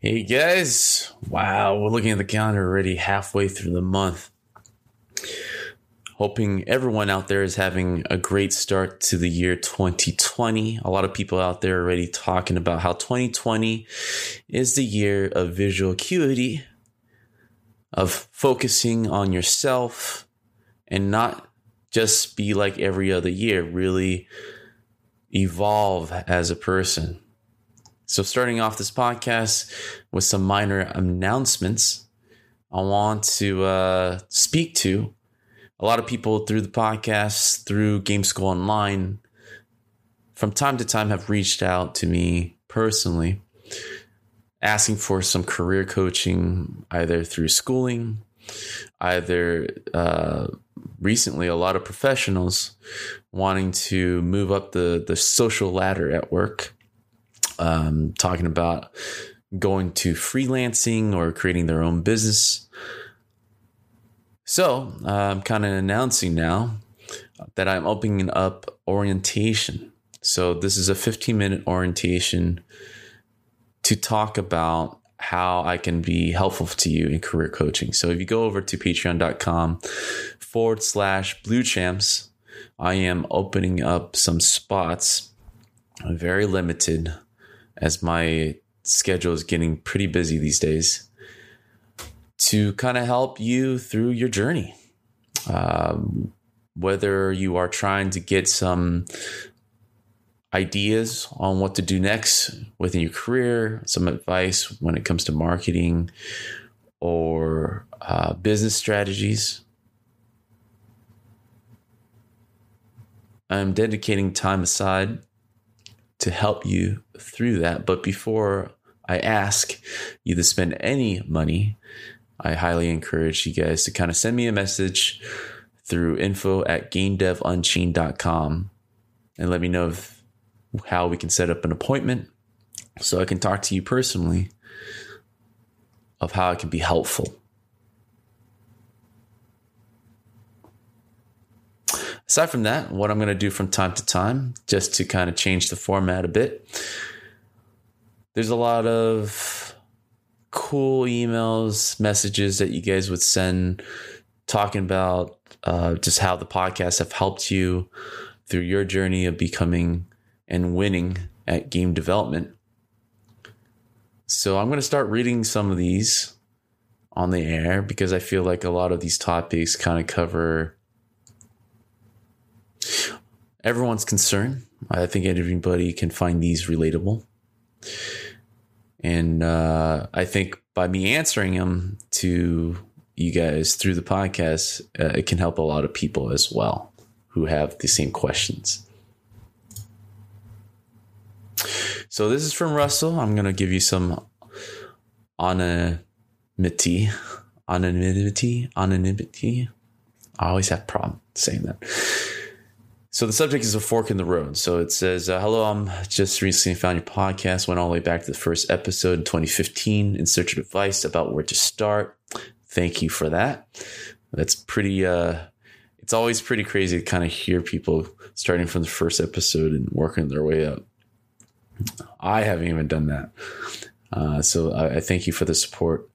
Hey guys, wow, we're looking at the calendar already halfway through the month. Hoping everyone out there is having a great start to the year 2020. A lot of people out there already talking about how 2020 is the year of visual acuity, of focusing on yourself and not just be like every other year, really evolve as a person. So, starting off this podcast with some minor announcements, I want to uh, speak to a lot of people through the podcast, through Game School Online, from time to time have reached out to me personally, asking for some career coaching, either through schooling, either uh, recently, a lot of professionals wanting to move up the, the social ladder at work um, talking about going to freelancing or creating their own business. So uh, I'm kind of announcing now that I'm opening up orientation. So this is a 15 minute orientation to talk about how I can be helpful to you in career coaching. So if you go over to patreon.com forward slash blue champs, I am opening up some spots, very limited as my schedule is getting pretty busy these days to kind of help you through your journey. Um, whether you are trying to get some ideas on what to do next within your career, some advice when it comes to marketing or uh, business strategies. I'm dedicating time aside to help you through that. But before I ask you to spend any money, I highly encourage you guys to kind of send me a message through info at gamedevunchained.com and let me know if, how we can set up an appointment so I can talk to you personally of how I can be helpful. Aside from that, what I'm going to do from time to time, just to kind of change the format a bit, there's a lot of cool emails, messages that you guys would send talking about uh, just how the podcasts have helped you through your journey of becoming and winning at game development. So I'm going to start reading some of these on the air because I feel like a lot of these topics kind of cover everyone's concern. I think everybody can find these relatable. And uh, I think by me answering them to you guys through the podcast, uh, it can help a lot of people as well who have the same questions. So this is from Russell. I'm going to give you some anonymity, anonymity, anonymity. I always have problem saying that. So the subject is a fork in the road. So it says, uh, "Hello, I'm just recently found your podcast. Went all the way back to the first episode in 2015 in search of advice about where to start. Thank you for that. That's pretty. Uh, it's always pretty crazy to kind of hear people starting from the first episode and working their way up. I haven't even done that. Uh, so I, I, thank you for the support.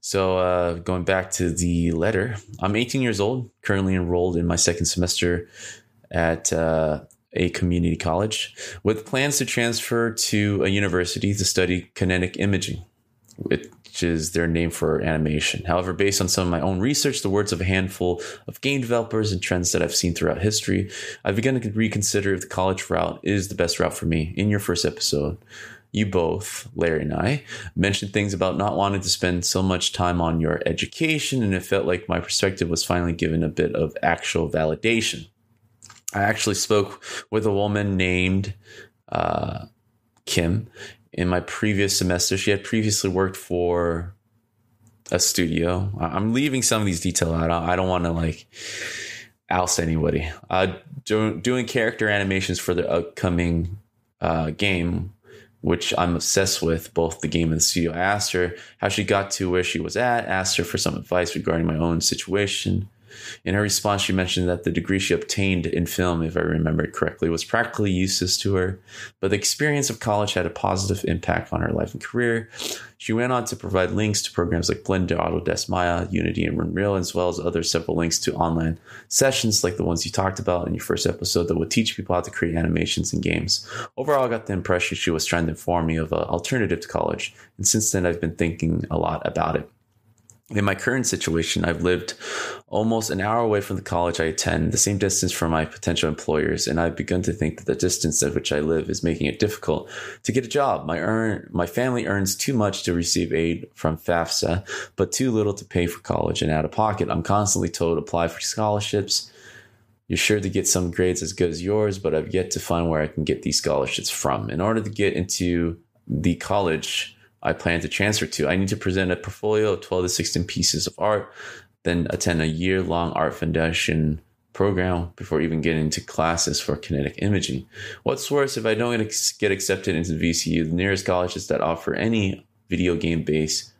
So uh, going back to the letter, I'm 18 years old, currently enrolled in my second semester at uh, a community college with plans to transfer to a university to study kinetic imaging, which is their name for animation. However, based on some of my own research, the words of a handful of game developers and trends that I've seen throughout history, I've begun to reconsider if the college route is the best route for me. In your first episode, you both, Larry and I, mentioned things about not wanting to spend so much time on your education, and it felt like my perspective was finally given a bit of actual validation. I actually spoke with a woman named uh, Kim in my previous semester. She had previously worked for a studio. I'm leaving some of these details out. I don't want to like oust anybody. Uh, do, doing character animations for the upcoming uh, game, which I'm obsessed with, both the game and the studio. I asked her how she got to where she was at, asked her for some advice regarding my own situation. In her response, she mentioned that the degree she obtained in film, if I remember correctly, was practically useless to her, but the experience of college had a positive impact on her life and career. She went on to provide links to programs like Blender, Autodesk Maya, Unity, and Unreal, as well as other several links to online sessions like the ones you talked about in your first episode that would teach people how to create animations and games. Overall, I got the impression she was trying to inform me of an alternative to college, and since then I've been thinking a lot about it in my current situation, I've lived almost an hour away from the college I attend, the same distance from my potential employers, and I've begun to think that the distance at which I live is making it difficult to get a job. My earn my family earns too much to receive aid from FAFSA, but too little to pay for college and out of pocket. I'm constantly told apply for scholarships. You're sure to get some grades as good as yours, but I've yet to find where I can get these scholarships from. In order to get into the college I plan to transfer to. I need to present a portfolio of 12 to 16 pieces of art, then attend a year long art foundation program before even getting into classes for kinetic imaging. What's worse, if I don't get accepted into VCU, the nearest colleges that offer any video game based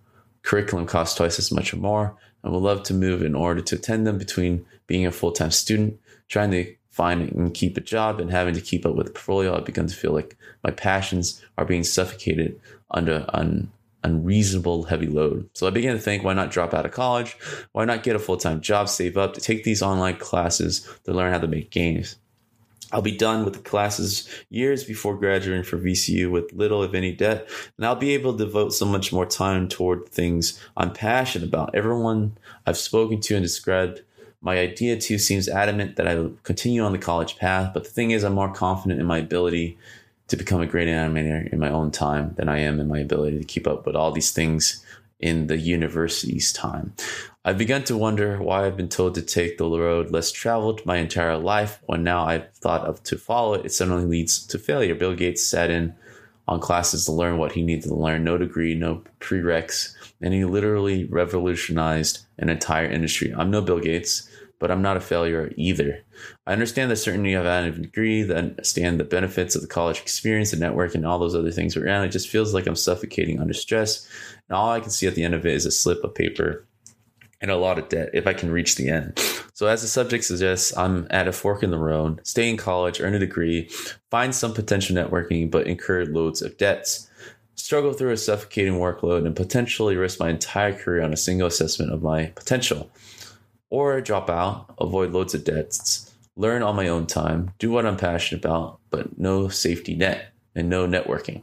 curriculum cost twice as much or more. I would love to move in order to attend them between being a full time student, trying to find and keep a job, and having to keep up with the portfolio. I've begun to feel like my passions are being suffocated under an unreasonable heavy load. So I began to think, why not drop out of college? Why not get a full time job, save up to take these online classes to learn how to make games? I'll be done with the classes years before graduating from VCU with little, if any, debt, and I'll be able to devote so much more time toward things I'm passionate about. Everyone I've spoken to and described my idea to seems adamant that I continue on the college path, but the thing is, I'm more confident in my ability to become a great animator in my own time than I am in my ability to keep up with all these things in the university's time. I've begun to wonder why I've been told to take the road less traveled my entire life when now I've thought of to follow it, it suddenly leads to failure. Bill Gates sat in on classes to learn what he needed to learn, no degree, no prereqs, and he literally revolutionized an entire industry. I'm no Bill Gates but I'm not a failure either. I understand the certainty of having a degree, I understand the benefits of the college experience, the network, and all those other things around. It just feels like I'm suffocating under stress. And all I can see at the end of it is a slip of paper and a lot of debt if I can reach the end. So, as the subject suggests, I'm at a fork in the road, stay in college, earn a degree, find some potential networking, but incur loads of debts struggle through a suffocating workload and potentially risk my entire career on a single assessment of my potential or drop out, avoid loads of debts, learn on my own time, do what I'm passionate about, but no safety net and no networking.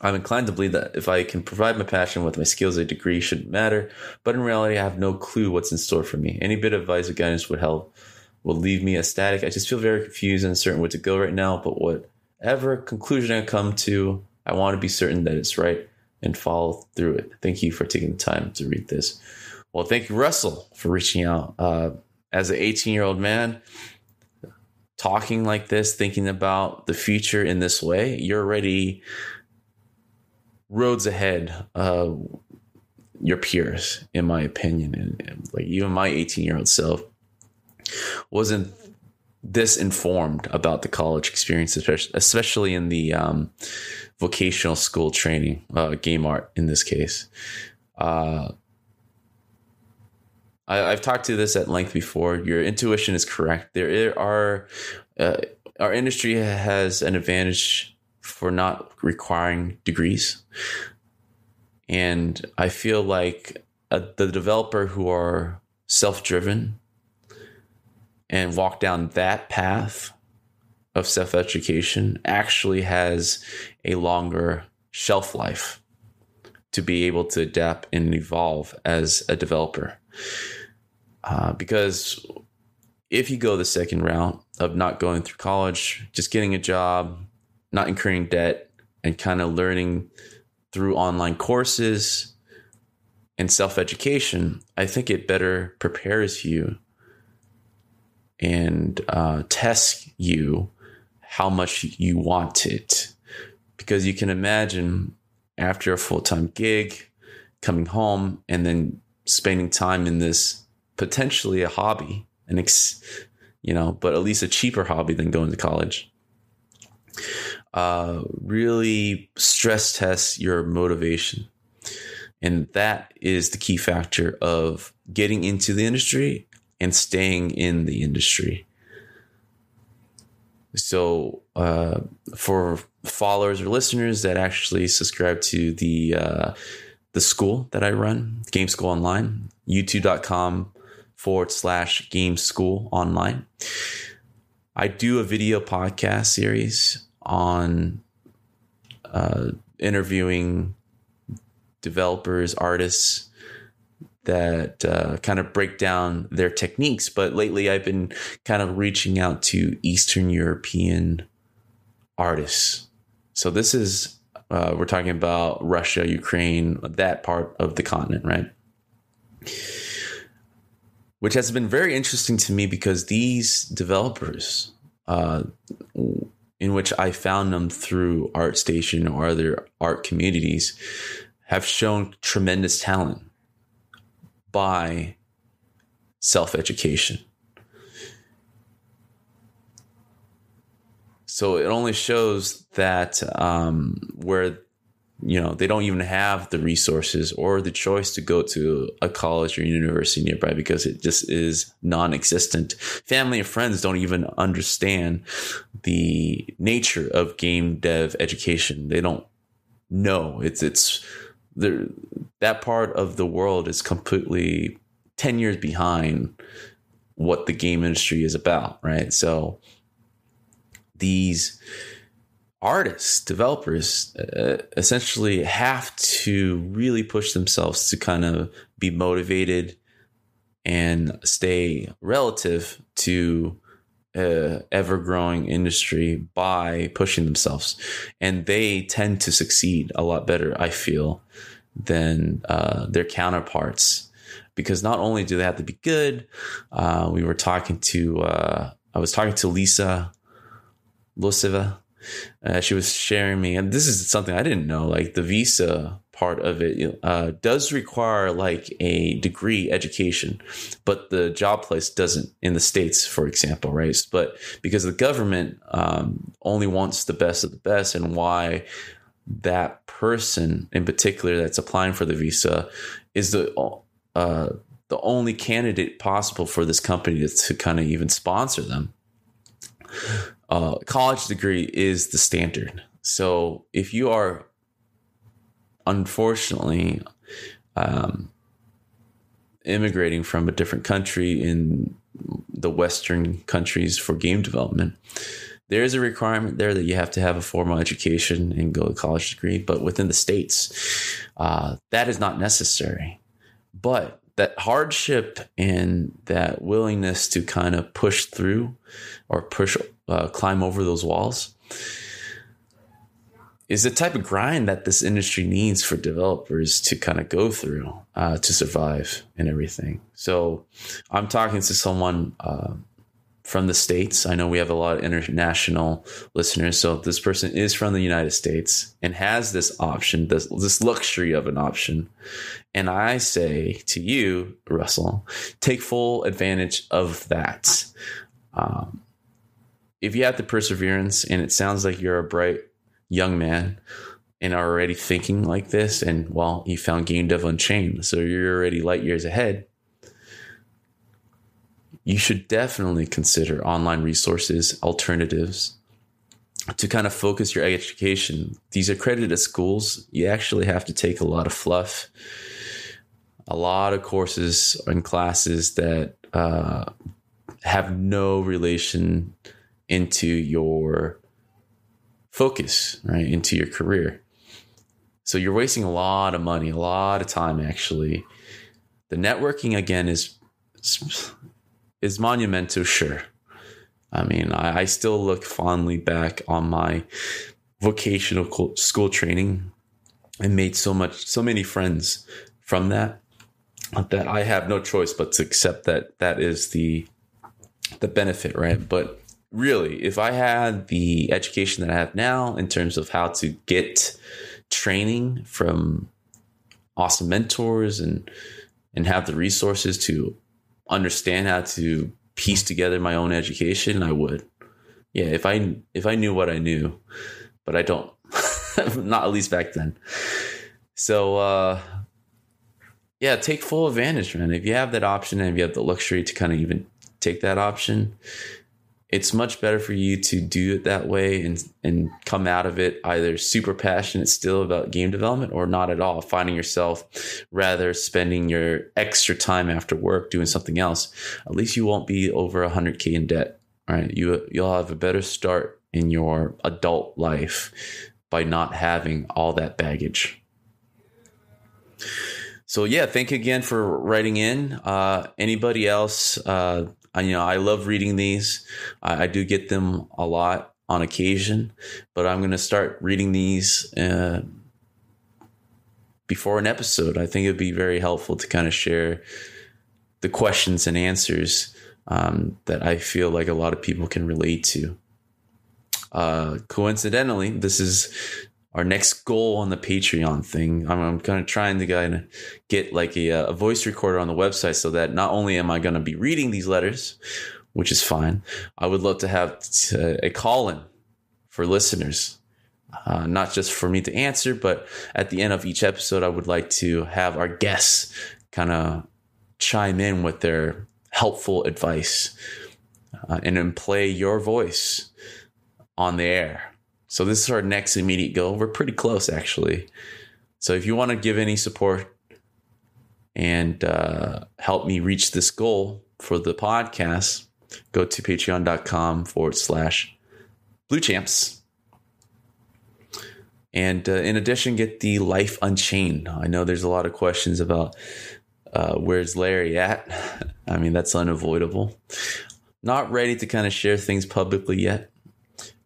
I'm inclined to believe that if I can provide my passion with my skills, a degree shouldn't matter, but in reality, I have no clue what's in store for me. Any bit of advice or guidance would help, will leave me ecstatic. I just feel very confused and uncertain where to go right now, but whatever conclusion I come to, I want to be certain that it's right and follow through it. Thank you for taking the time to read this. Well, thank you, Russell, for reaching out. Uh, as an 18 year old man, talking like this, thinking about the future in this way, you're already roads ahead of your peers, in my opinion. And, and like even my 18 year old self wasn't this informed about the college experience, especially, especially in the um, vocational school training, uh, game art in this case. Uh, I, have talked to this at length before. Your intuition is correct. There are uh, our industry has an advantage for not requiring degrees, and I feel like uh, the developer who are self-driven and walk down that path of self-education actually has a longer shelf life to be able to adapt and evolve as a developer. Uh, because if you go the second route of not going through college, just getting a job, not incurring debt, and kind of learning through online courses and self education, I think it better prepares you and uh, tests you how much you want it. Because you can imagine after a full time gig, coming home and then spending time in this potentially a hobby, an ex, you know, but at least a cheaper hobby than going to college. Uh, really stress test your motivation. And that is the key factor of getting into the industry and staying in the industry. So, uh, for followers or listeners that actually subscribe to the uh, the school that I run, Game School Online, youtube.com forward slash Game School Online. I do a video podcast series on uh, interviewing developers, artists that uh, kind of break down their techniques. But lately, I've been kind of reaching out to Eastern European artists. So this is uh, we're talking about Russia, Ukraine, that part of the continent, right? Which has been very interesting to me because these developers, uh, in which I found them through ArtStation or other art communities, have shown tremendous talent by self education. So it only shows that um, where you know they don't even have the resources or the choice to go to a college or university nearby because it just is non-existent. Family and friends don't even understand the nature of game dev education. They don't know. It's it's that part of the world is completely 10 years behind what the game industry is about right? So these artists, developers, uh, essentially have to really push themselves to kind of be motivated and stay relative to uh, ever growing industry by pushing themselves. And they tend to succeed a lot better, I feel, than uh, their counterparts. Because not only do they have to be good, uh, we were talking to, uh, I was talking to Lisa Loseva. Uh, she was sharing me, and this is something I didn't know. Like the visa part of it uh, does require like a degree education, but the job place doesn't in the states, for example, right? But because the government um, only wants the best of the best, and why that person in particular that's applying for the visa is the uh, the only candidate possible for this company to, to kind of even sponsor them uh, college degree is the standard. So if you are unfortunately um, immigrating from a different country in the Western countries for game development, there is a requirement there that you have to have a formal education and go to college degree. But within the states, uh, that is not necessary. But that hardship and that willingness to kind of push through or push uh, climb over those walls is the type of grind that this industry needs for developers to kind of go through uh, to survive and everything. So I'm talking to someone uh, from the States. I know we have a lot of international listeners. So this person is from the United States and has this option, this, this luxury of an option. And I say to you, Russell, take full advantage of that. Um, if you have the perseverance and it sounds like you're a bright young man and are already thinking like this, and well, you found Game Dev Unchained, so you're already light years ahead. You should definitely consider online resources, alternatives to kind of focus your education. These accredited schools, you actually have to take a lot of fluff, a lot of courses and classes that uh, have no relation into your focus, right? Into your career. So you're wasting a lot of money, a lot of time actually. The networking again is is monumental, sure. I mean, I, I still look fondly back on my vocational school training and made so much so many friends from that that I have no choice but to accept that that is the the benefit, right? But really, if I had the education that I have now in terms of how to get training from awesome mentors and and have the resources to understand how to piece together my own education, I would. Yeah, if I if I knew what I knew, but I don't. Not at least back then. So uh yeah, take full advantage, man. If you have that option and if you have the luxury to kind of even take that option, it's much better for you to do it that way and and come out of it either super passionate still about game development or not at all finding yourself rather spending your extra time after work doing something else. At least you won't be over 100k in debt right? You you'll have a better start in your adult life by not having all that baggage. So yeah thank you again for writing in. Uh, anybody else uh, I, you know, I love reading these. I, I do get them a lot on occasion, but I'm going to start reading these uh, before an episode. I think it'd be very helpful to kind of share the questions and answers um, that I feel like a lot of people can relate to. Uh, coincidentally, this is our next goal on the Patreon thing. I'm, I'm kind of trying to kind of get like a, a voice recorder on the website so that not only am I going to be reading these letters, which is fine, I would love to have a call in for listeners. Uh, not just for me to answer, but at the end of each episode, I would like to have our guests kind of chime in with their helpful advice uh, and then play your voice on the air. So this is our next immediate goal. We're pretty close actually. So if you want to give any support and uh, help me reach this goal for the podcast, go to patreon.com forward slash blue champs. And uh, in addition, get the Life Unchained. I know there's a lot of questions about uh, where's Larry at. I mean, that's unavoidable. Not ready to kind of share things publicly yet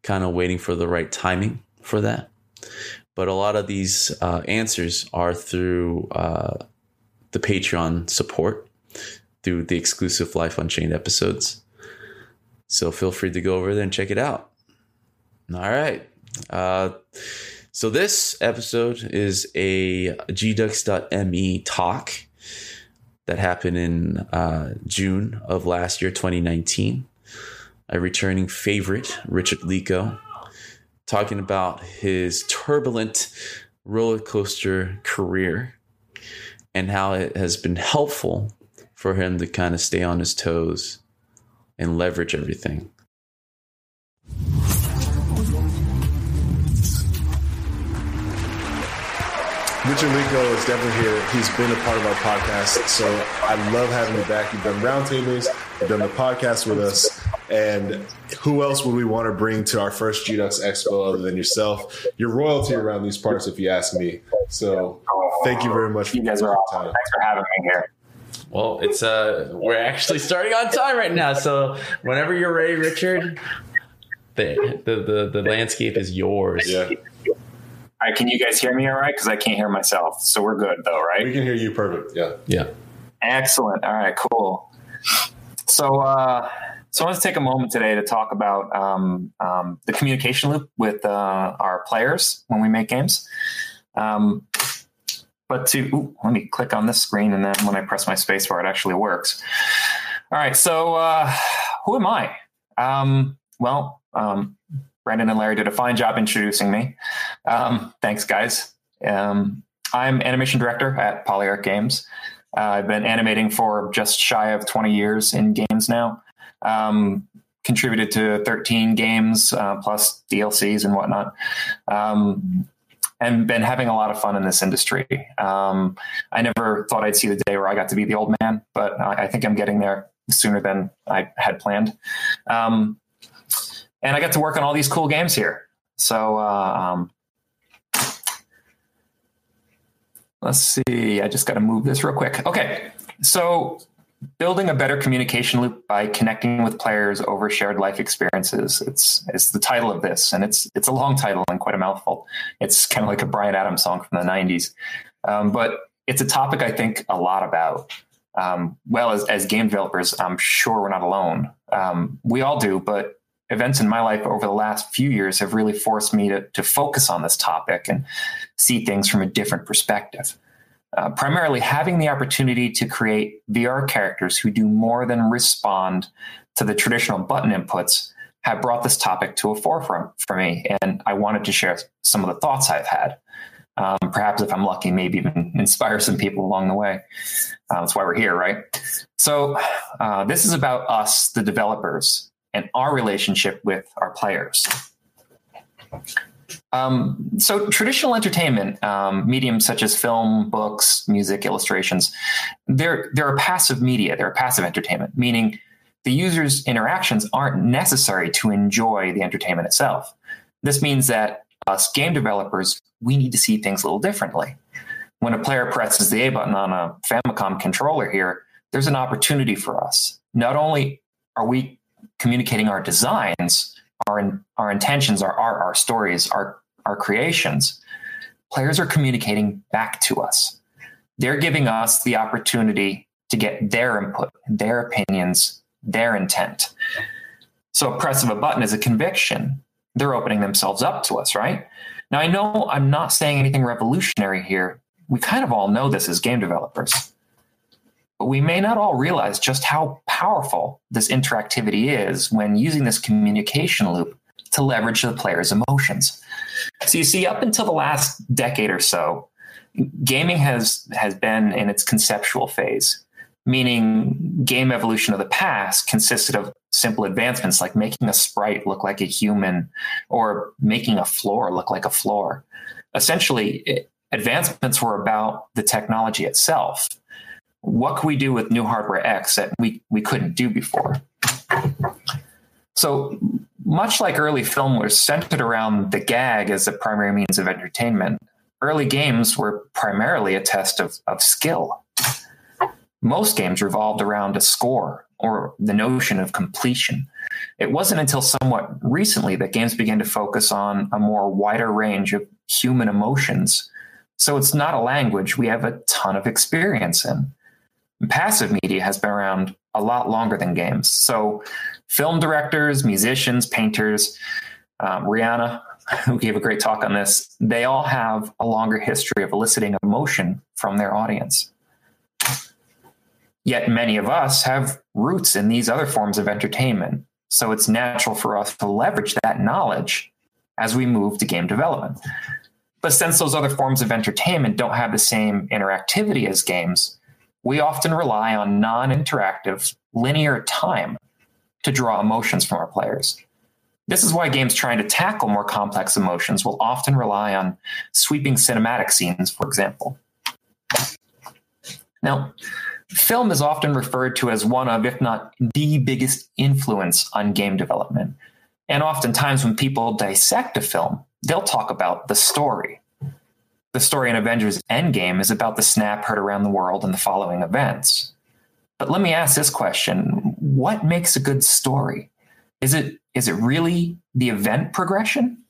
kind of waiting for the right timing for that. But a lot of these uh, answers are through uh, the Patreon support, through the exclusive Life Unchained episodes. So feel free to go over there and check it out. All right. Uh, so this episode is a gdux.me talk that happened in uh, June of last year, 2019 a returning favorite, Richard Lico, talking about his turbulent roller coaster career and how it has been helpful for him to kind of stay on his toes and leverage everything. Richard Lico is definitely here. He's been a part of our podcast. So I love having you back. You've done roundtables, you've done the podcast with us. And who else would we want to bring to our first GDUX Expo other than yourself? Your royalty around these parts, if you ask me. So thank you very much. You guys are awesome. Time. Thanks for having me here. Well, it's uh, we're actually starting on time right now. So whenever you're ready, Richard, the the the, the landscape is yours. Yeah. All right, can you guys hear me all right? Because I can't hear myself. So we're good though, right? We can hear you perfect. Yeah. Yeah. Excellent. All right, cool. So uh so I want to take a moment today to talk about um, um, the communication loop with uh, our players when we make games. Um, but to ooh, let me click on this screen, and then when I press my spacebar, it actually works. All right. So uh, who am I? Um, well, um, Brendan and Larry did a fine job introducing me. Um, thanks, guys. I'm animation director at Polyarc Games. Uh, I've been animating for just shy of 20 years in games now. Um, contributed to 13 games uh, plus DLCs and whatnot. Um, and been having a lot of fun in this industry. Um, I never thought I'd see the day where I got to be the old man, but I, I think I'm getting there sooner than I had planned. Um, and I got to work on all these cool games here. So uh, um, let's see. I just got to move this real quick. Okay, so building a better communication loop by connecting with players over shared life experiences. It's it's the title of this, and it's it's a long title and quite a mouthful. It's kind of like a Bryan Adams song from the '90s, um, but it's a topic I think a lot about. Um, well, as as game developers, I'm sure we're not alone. Um, we all do, but events in my life over the last few years have really forced me to, to focus on this topic and see things from a different perspective. Uh, primarily, having the opportunity to create VR characters who do more than respond to the traditional button inputs have brought this topic to a forefront for me. And I wanted to share some of the thoughts I've had. Um, perhaps if I'm lucky, maybe even inspire some people along the way. Uh, that's why we're here, right? So, uh, this is about us, the developers, and our relationship with our players. Um, so, traditional entertainment um, mediums such as film, books, music, illustrations, they're they're a passive media. They're a passive entertainment, meaning the user's interactions aren't necessary to enjoy the entertainment itself. This means that us game developers, we need to see things a little differently. When a player presses the A button on a Famicom controller here, there's an opportunity for us. Not only are we communicating our designs, our, our intentions, our art, our stories, our, our creations, players are communicating back to us. They're giving us the opportunity to get their input, their opinions, their intent. So a press of a button is a conviction. They're opening themselves up to us, right? Now, I know I'm not saying anything revolutionary here. We kind of all know this as game developers. We may not all realize just how powerful this interactivity is when using this communication loop to leverage the player's emotions. So you see, up until the last decade or so, gaming has has been in its conceptual phase meaning game evolution of the past consisted of simple advancements like making a sprite look like a human or making a floor look like a floor. Essentially, advancements were about the technology itself. What can we do with new hardware X that we, we couldn't do before? So, much like early film was centered around the gag as the primary means of entertainment, early games were primarily a test of, of skill most games revolved around a score or the notion of completion. It wasn't until somewhat recently that games began to focus on a more wider range of human emotions. So it's not a language we have a ton of experience in. Passive media has been around a lot longer than games. So film directors, musicians, painters, um, Rihanna, who gave a great talk on this, they all have a longer history of eliciting emotion from their audience. Yet many of us have roots in these other forms of entertainment. So it's natural for us to leverage that knowledge as we move to game development. But since those other forms of entertainment don't have the same interactivity as games, we often rely on non interactive, linear time to draw emotions from our players. This is why games trying to tackle more complex emotions will often rely on sweeping cinematic scenes, for example. Now, Film is often referred to as one of, if not the biggest influence on game development. And oftentimes, when people dissect a film, they'll talk about the story. The story in Avengers Endgame is about the snap heard around the world and the following events. But let me ask this question What makes a good story? Is it, is it really the event progression?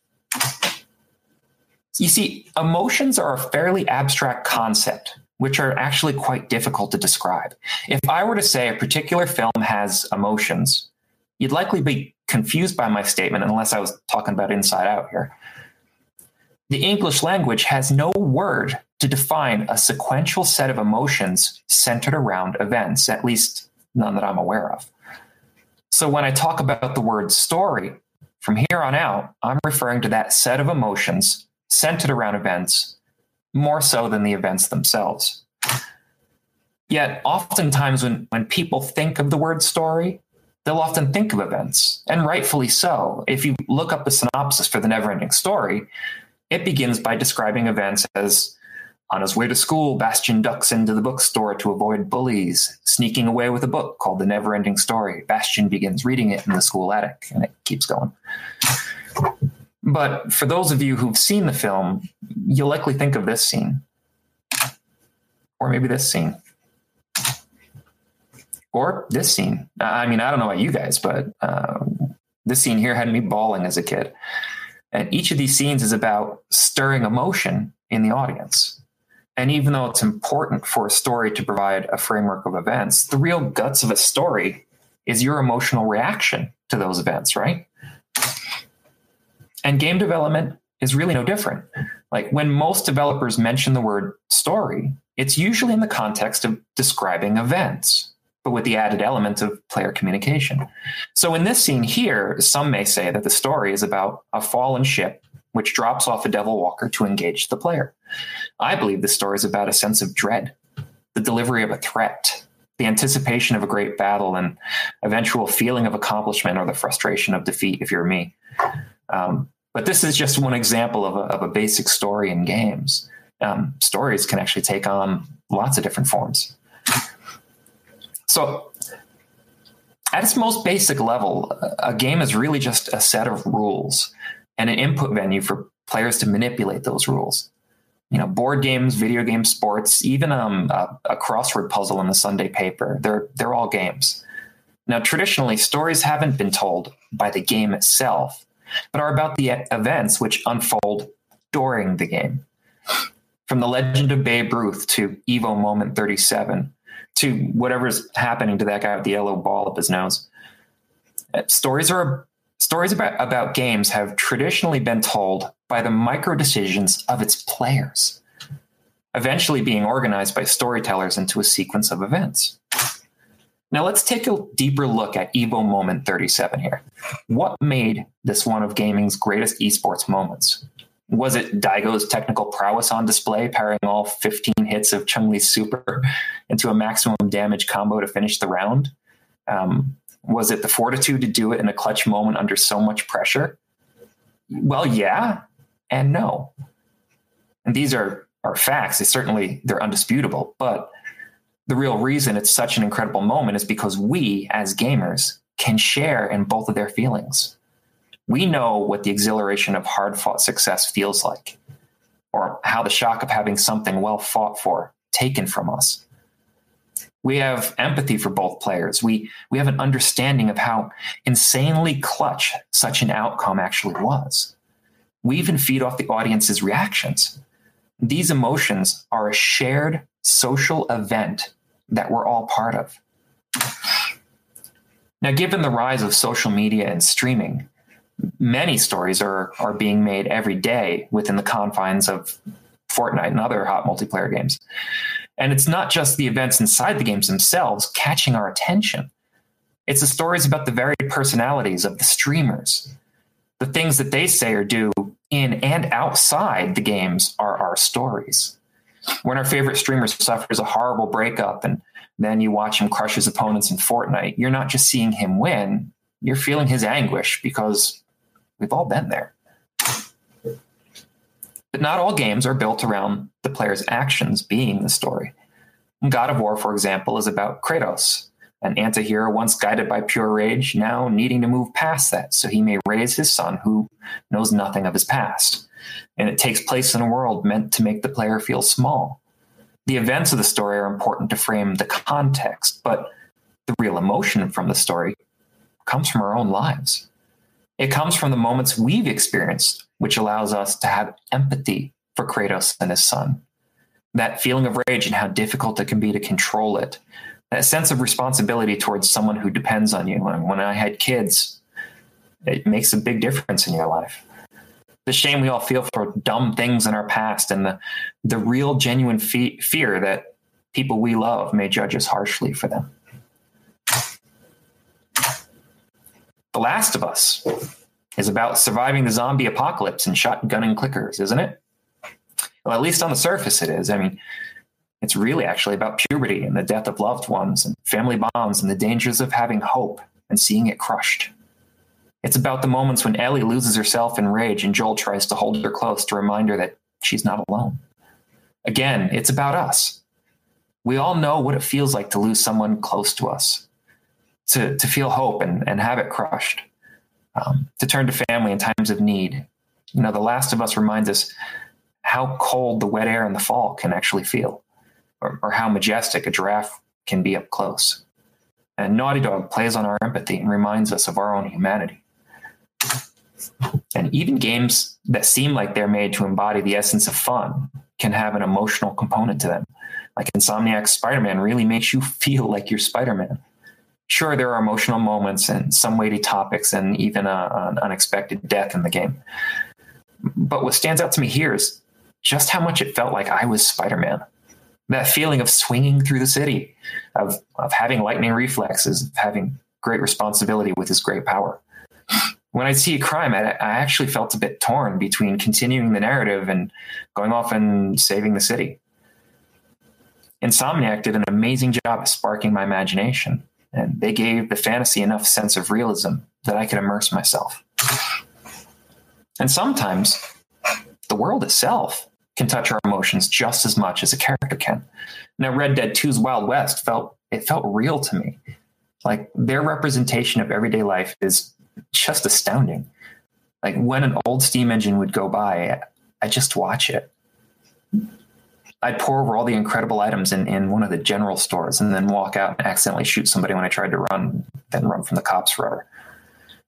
You see, emotions are a fairly abstract concept which are actually quite difficult to describe. If I were to say a particular film has emotions, you'd likely be confused by my statement unless I was talking about inside out here. The English language has no word to define a sequential set of emotions centered around events, at least none that I'm aware of. So when I talk about the word story, from here on out, I'm referring to that set of emotions centered around events more so than the events themselves. Yet, oftentimes, when, when people think of the word story, they'll often think of events, and rightfully so. If you look up the synopsis for the Neverending Story, it begins by describing events as on his way to school, Bastian ducks into the bookstore to avoid bullies, sneaking away with a book called The Neverending Story. Bastian begins reading it in the school attic, and it keeps going. But for those of you who've seen the film, you'll likely think of this scene. Or maybe this scene. Or this scene. I mean, I don't know about you guys, but uh, this scene here had me bawling as a kid. And each of these scenes is about stirring emotion in the audience. And even though it's important for a story to provide a framework of events, the real guts of a story is your emotional reaction to those events, right? And game development is really no different. Like when most developers mention the word story, it's usually in the context of describing events, but with the added element of player communication. So in this scene here, some may say that the story is about a fallen ship which drops off a devil walker to engage the player. I believe the story is about a sense of dread, the delivery of a threat, the anticipation of a great battle, and eventual feeling of accomplishment or the frustration of defeat, if you're me. Um, but this is just one example of a, of a basic story in games. Um, stories can actually take on lots of different forms. So, at its most basic level, a game is really just a set of rules and an input venue for players to manipulate those rules. You know, board games, video games, sports, even um, a, a crossword puzzle in the Sunday paper, they're, they're all games. Now, traditionally, stories haven't been told by the game itself, but are about the events which unfold during the game. From the legend of Babe Ruth to Evo Moment 37 to whatever's happening to that guy with the yellow ball up his nose. Uh, stories are stories about, about games have traditionally been told by the micro decisions of its players, eventually being organized by storytellers into a sequence of events. Now let's take a deeper look at Evo Moment 37 here. What made this one of gaming's greatest esports moments? Was it Daigo's technical prowess on display, pairing all 15 hits of Chun Li's super into a maximum damage combo to finish the round? Um, was it the fortitude to do it in a clutch moment under so much pressure? Well, yeah, and no. And these are are facts. They certainly they're undisputable, but the real reason it's such an incredible moment is because we as gamers can share in both of their feelings. We know what the exhilaration of hard fought success feels like, or how the shock of having something well fought for taken from us we have empathy for both players. We we have an understanding of how insanely clutch such an outcome actually was. We even feed off the audience's reactions. These emotions are a shared social event that we're all part of. Now, given the rise of social media and streaming, many stories are, are being made every day within the confines of Fortnite and other hot multiplayer games. And it's not just the events inside the games themselves catching our attention. It's the stories about the very personalities of the streamers. The things that they say or do in and outside the games are our stories. When our favorite streamer suffers a horrible breakup and then you watch him crush his opponents in Fortnite, you're not just seeing him win, you're feeling his anguish because we've all been there. But not all games are built around the player's actions being the story. God of War, for example, is about Kratos, an antihero once guided by pure rage, now needing to move past that so he may raise his son who knows nothing of his past. And it takes place in a world meant to make the player feel small. The events of the story are important to frame the context, but the real emotion from the story comes from our own lives. It comes from the moments we've experienced, which allows us to have empathy for Kratos and his son. That feeling of rage and how difficult it can be to control it. That sense of responsibility towards someone who depends on you. When I had kids, it makes a big difference in your life. The shame we all feel for dumb things in our past and the, the real genuine fe- fear that people we love may judge us harshly for them. The Last of Us is about surviving the zombie apocalypse and shotgunning clickers, isn't it? Well, at least on the surface, it is. I mean, it's really actually about puberty and the death of loved ones and family bonds and the dangers of having hope and seeing it crushed. It's about the moments when Ellie loses herself in rage and Joel tries to hold her close to remind her that she's not alone. Again, it's about us. We all know what it feels like to lose someone close to us to, to feel hope and, and have it crushed, um, to turn to family in times of need. You know, The Last of Us reminds us how cold the wet air in the fall can actually feel, or, or how majestic a giraffe can be up close. And Naughty Dog plays on our empathy and reminds us of our own humanity. And even games that seem like they're made to embody the essence of fun can have an emotional component to them. Like Insomniac's Spider Man really makes you feel like you're Spider Man Sure, there are emotional moments and some weighty topics and even a, an unexpected death in the game. But what stands out to me here is just how much it felt like I was Spider Man. That feeling of swinging through the city, of, of having lightning reflexes, of having great responsibility with his great power. When I see a crime, I, I actually felt a bit torn between continuing the narrative and going off and saving the city. Insomniac did an amazing job of sparking my imagination, and they gave the fantasy enough sense of realism that I could immerse myself. And sometimes the world itself can touch our emotions just as much as a character can. Now, Red Dead 2's Wild West felt it felt real to me. Like their representation of everyday life is just astounding. Like when an old steam engine would go by, I just watch it. I'd pour over all the incredible items in, in one of the general stores and then walk out and accidentally shoot somebody when I tried to run, then run from the cops forever.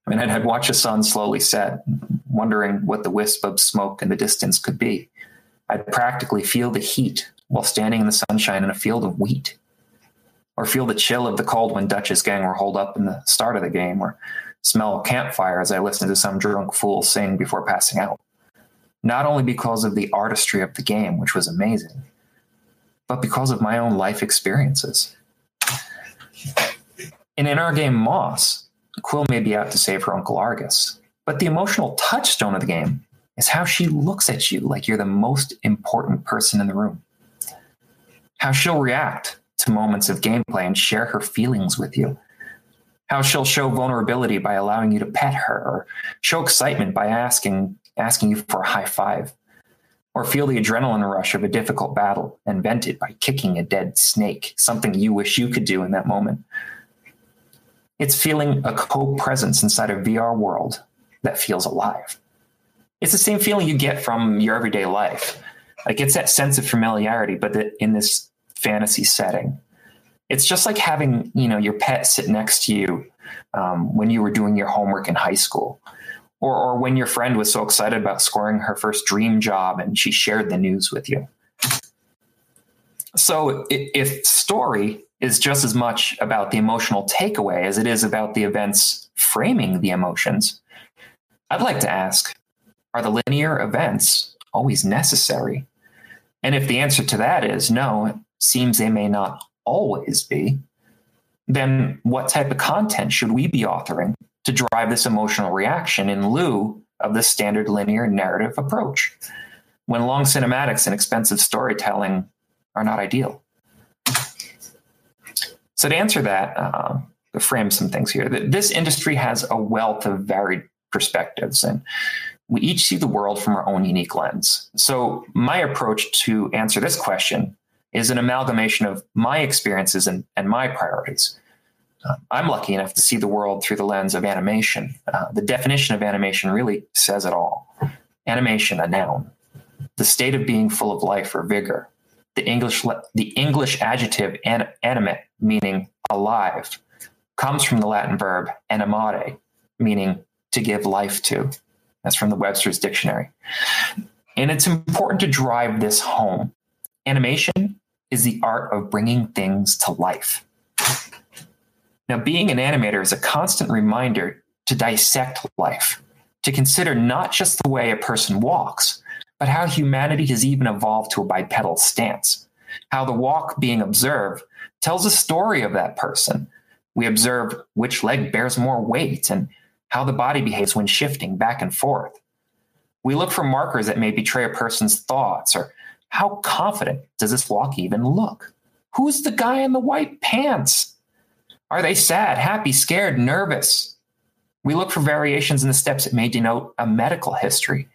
I mean, I'd, I'd watch the sun slowly set, wondering what the wisp of smoke in the distance could be. I'd practically feel the heat while standing in the sunshine in a field of wheat, or feel the chill of the cold when Dutch's gang were holed up in the start of the game, or smell a campfire as I listened to some drunk fool sing before passing out not only because of the artistry of the game, which was amazing, but because of my own life experiences. And in our game Moss, Quill may be out to save her Uncle Argus, but the emotional touchstone of the game is how she looks at you like you're the most important person in the room. How she'll react to moments of gameplay and share her feelings with you. How she'll show vulnerability by allowing you to pet her, or show excitement by asking asking you for a high five, or feel the adrenaline rush of a difficult battle invented by kicking a dead snake, something you wish you could do in that moment. It's feeling a co presence inside a VR world that feels alive. It's the same feeling you get from your everyday life. Like it's that sense of familiarity, but in this fantasy setting. It's just like having, you know, your pet sit next to you um, when you were doing your homework in high school or, or when your friend was so excited about scoring her first dream job and she shared the news with you. So if story is just as much about the emotional takeaway as it is about the events framing the emotions, I'd like to ask are the linear events always necessary? And if the answer to that is no, it seems they may not always be, then what type of content should we be authoring to drive this emotional reaction in lieu of the standard linear narrative approach when long cinematics and expensive storytelling are not ideal. So, to answer that, uh, to frame some things here, this industry has a wealth of varied perspectives, and we each see the world from our own unique lens. So, my approach to answer this question is an amalgamation of my experiences and, and my priorities. Uh, I'm lucky enough to see the world through the lens of animation. Uh, the definition of animation really says it all. Animation, a noun, the state of being full of life or vigor. The English, the English adjective an, animate, meaning alive, comes from the Latin verb animare, meaning to give life to. That's from the Webster's Dictionary. And it's important to drive this home. Animation is the art of bringing things to life. Now, being an animator is a constant reminder to dissect life, to consider not just the way a person walks, but how humanity has even evolved to a bipedal stance, how the walk being observed tells a story of that person. We observe which leg bears more weight and how the body behaves when shifting back and forth. We look for markers that may betray a person's thoughts or how confident does this walk even look? Who's the guy in the white pants? Are they sad, happy, scared, nervous? We look for variations in the steps that may denote a medical history.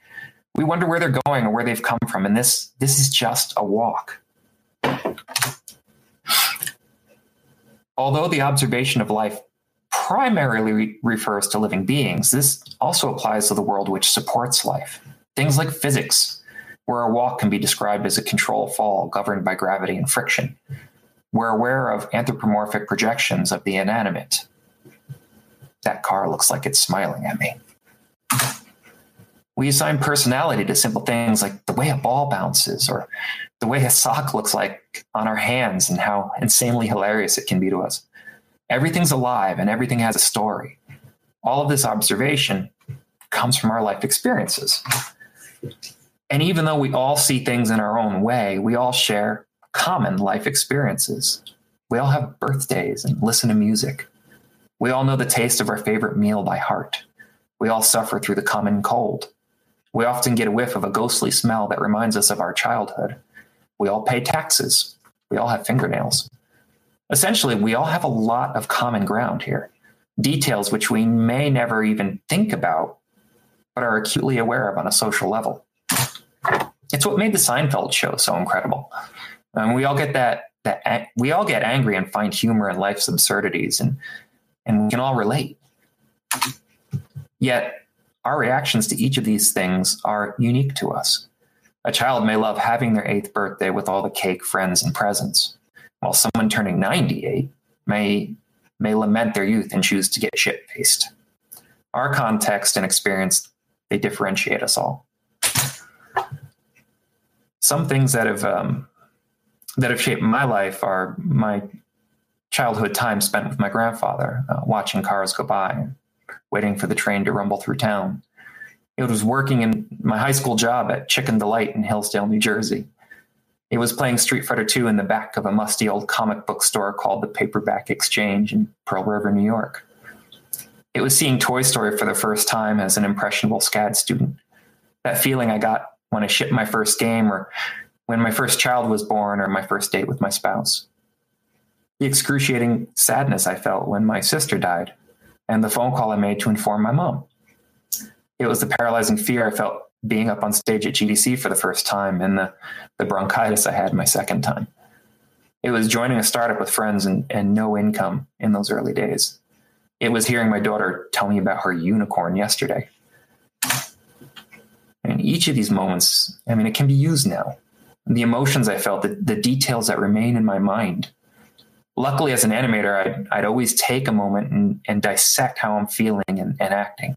We wonder where they're going or where they've come from, and this this is just a walk. Although the observation of life primarily re- refers to living beings, this also applies to the world which supports life. Things like physics, where a walk can be described as a control fall governed by gravity and friction. We're aware of anthropomorphic projections of the inanimate. That car looks like it's smiling at me. We assign personality to simple things like the way a ball bounces or the way a sock looks like on our hands and how insanely hilarious it can be to us. Everything's alive and everything has a story. All of this observation comes from our life experiences. And even though we all see things in our own way, we all share common life experiences. We all have birthdays and listen to music. We all know the taste of our favorite meal by heart. We all suffer through the common cold. We often get a whiff of a ghostly smell that reminds us of our childhood. We all pay taxes. We all have fingernails. Essentially, we all have a lot of common ground here, details which we may never even think about, but are acutely aware of on a social level. It's what made the Seinfeld show so incredible. And we all get that that we all get angry and find humor in life's absurdities, and and we can all relate. Yet, our reactions to each of these things are unique to us. A child may love having their eighth birthday with all the cake, friends, and presents, while someone turning 98 may, may lament their youth and choose to get shit faced. Our context and experience, they differentiate us all. Some things that have um, that have shaped my life are my childhood time spent with my grandfather, uh, watching cars go by, waiting for the train to rumble through town. It was working in my high school job at Chicken Delight in Hillsdale, New Jersey. It was playing Street Fighter II in the back of a musty old comic book store called the Paperback Exchange in Pearl River, New York. It was seeing Toy Story for the first time as an impressionable SCAD student. That feeling I got when I shipped my first game, or when my first child was born, or my first date with my spouse. The excruciating sadness I felt when my sister died, and the phone call I made to inform my mom it was the paralyzing fear I felt being up on stage at GDC for the first time and the, the bronchitis I had my second time. It was joining a startup with friends and, and no income in those early days. It was hearing my daughter tell me about her unicorn yesterday. And each of these moments, I mean, it can be used now. The emotions I felt, the, the details that remain in my mind. Luckily, as an animator, I'd, I'd always take a moment and, and dissect how I'm feeling and, and acting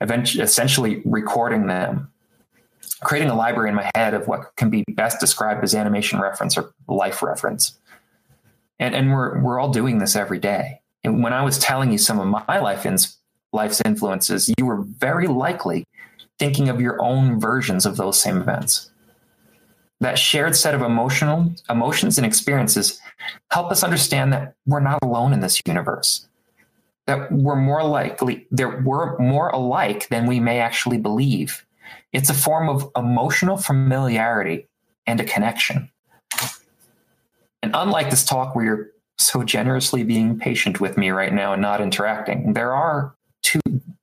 eventually, essentially recording them, creating a library in my head of what can be best described as animation reference or life reference. And, and we're, we're all doing this every day. And when I was telling you some of my life ins, life's influences, you were very likely thinking of your own versions of those same events. That shared set of emotional emotions and experiences help us understand that we're not alone in this universe that we're more likely that we're more alike than we may actually believe. It's a form of emotional familiarity and a connection. And unlike this talk where you're so generously being patient with me right now and not interacting, there are two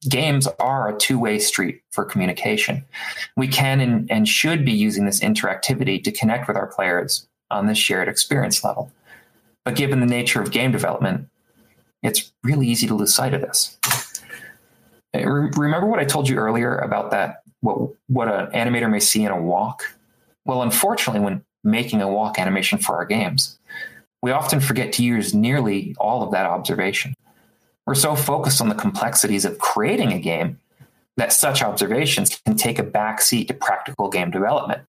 games are a two-way street for communication. We can and, and should be using this interactivity to connect with our players on this shared experience level. But given the nature of game development, it's really easy to lose sight of this. Uh, remember what I told you earlier about that what what an animator may see in a walk? Well, unfortunately, when making a walk animation for our games, we often forget to use nearly all of that observation. We're so focused on the complexities of creating a game that such observations can take a backseat to practical game development.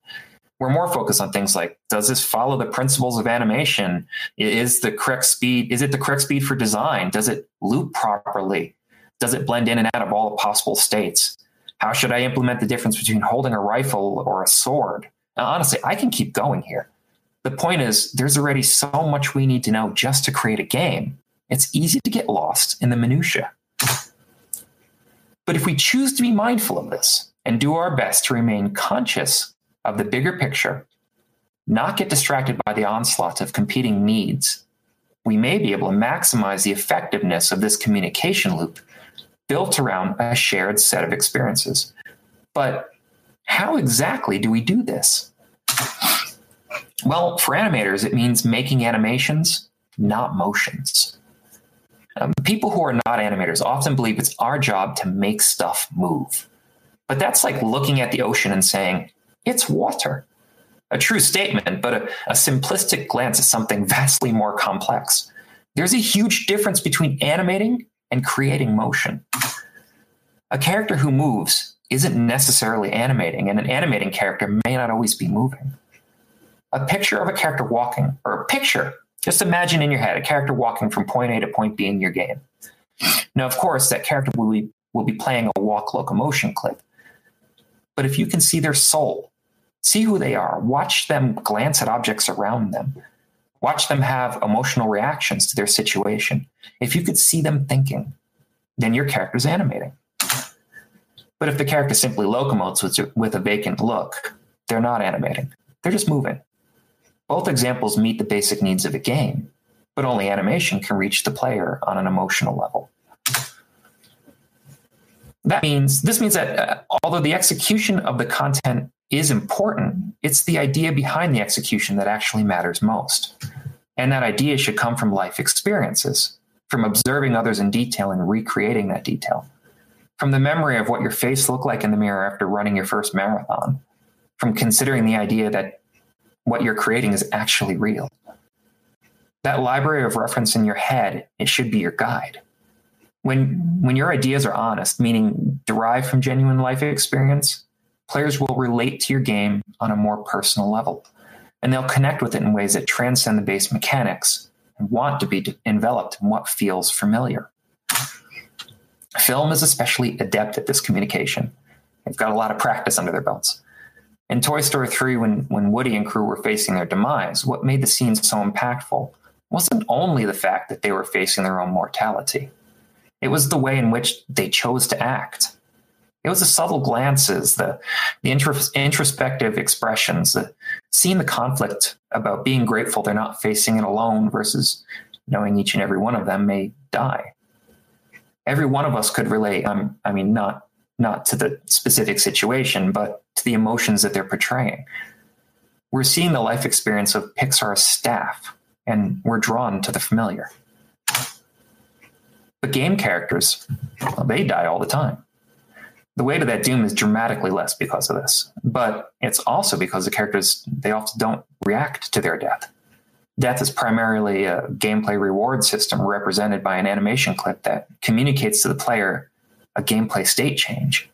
We're more focused on things like does this follow the principles of animation? Is the correct speed is it the correct speed for design? Does it loop properly? Does it blend in and out of all the possible states? How should i implement the difference between holding a rifle or a sword? Now, honestly i can keep going here. The point is there's already so much we need to know just to create a game it's easy to get lost in the minutia but if we choose to be mindful of this and do our best to remain conscious of the bigger picture, not get distracted by the onslaught of competing needs, we may be able to maximize the effectiveness of this communication loop built around a shared set of experiences. But how exactly do we do this? Well, for animators, it means making animations, not motions. Um, people who are not animators often believe it's our job to make stuff move. But that's like looking at the ocean and saying, it's water. A true statement, but a, a simplistic glance at something vastly more complex. There's a huge difference between animating and creating motion. A character who moves isn't necessarily animating, and an animating character may not always be moving. A picture of a character walking, or a picture Just imagine in your head a character walking from point A to point B in your game. Now, of course, that character will be, will be playing a walk locomotion clip. But if you can see their soul, see who they are, watch them glance at objects around them, watch them have emotional reactions to their situation. If you could see them thinking, then your character's animating. But if the character simply locomotes with, with a vacant look, they're not animating. They're just moving. Both examples meet the basic needs of a game, but only animation can reach the player on an emotional level. That means this means that uh, although the execution of the content is important, it's the idea behind the execution that actually matters most. And that idea should come from life experiences, from observing others in detail and recreating that detail, from the memory of what your face looked like in the mirror after running your first marathon, from considering the idea that what you're creating is actually real. That library of reference in your head, it should be your guide. When, when your ideas are honest, meaning derived from genuine life experience, players will relate to your game on a more personal level, and they'll connect with it in ways that transcend the base mechanics and want to be enveloped in what feels familiar. Film is especially adept at this communication. They've got a lot of practice under their belts. In Toy Story 3, when, when Woody and crew were facing their demise, what made the scene so impactful wasn't only the fact that they were facing their own mortality. It was the way in which they chose to act. It was the subtle glances, the, the introspective expressions, the, seeing the conflict about being grateful they're not facing it alone versus knowing each and every one of them may die. Every one of us could relate. Um, I mean, not not to the specific situation, but to the emotions that they're portraying. We're seeing the life experience of Pixar's staff, and we're drawn to the familiar. But game characters, well, they die all the time. The weight of that doom is dramatically less because of this, but it's also because the characters they often don't react to their death. Death is primarily a gameplay reward system represented by an animation clip that communicates to the player a gameplay state change.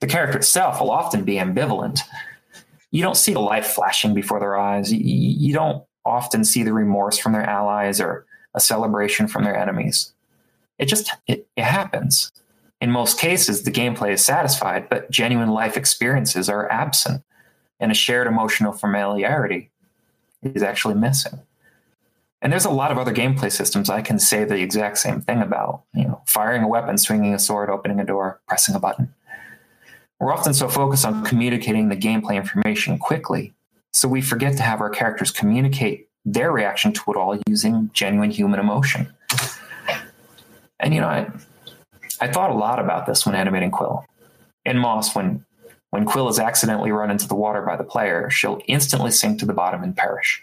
The character itself will often be ambivalent. You don't see the light flashing before their eyes. You don't often see the remorse from their allies or a celebration from their enemies. It just it, it happens. In most cases, the gameplay is satisfied, but genuine life experiences are absent, and a shared emotional familiarity is actually missing. And there's a lot of other gameplay systems I can say the exact same thing about. You know, firing a weapon, swinging a sword, opening a door, pressing a button. We're often so focused on communicating the gameplay information quickly, so we forget to have our characters communicate their reaction to it all using genuine human emotion. And you know, I, I thought a lot about this when animating Quill. In Moss, when when Quill is accidentally run into the water by the player, she'll instantly sink to the bottom and perish.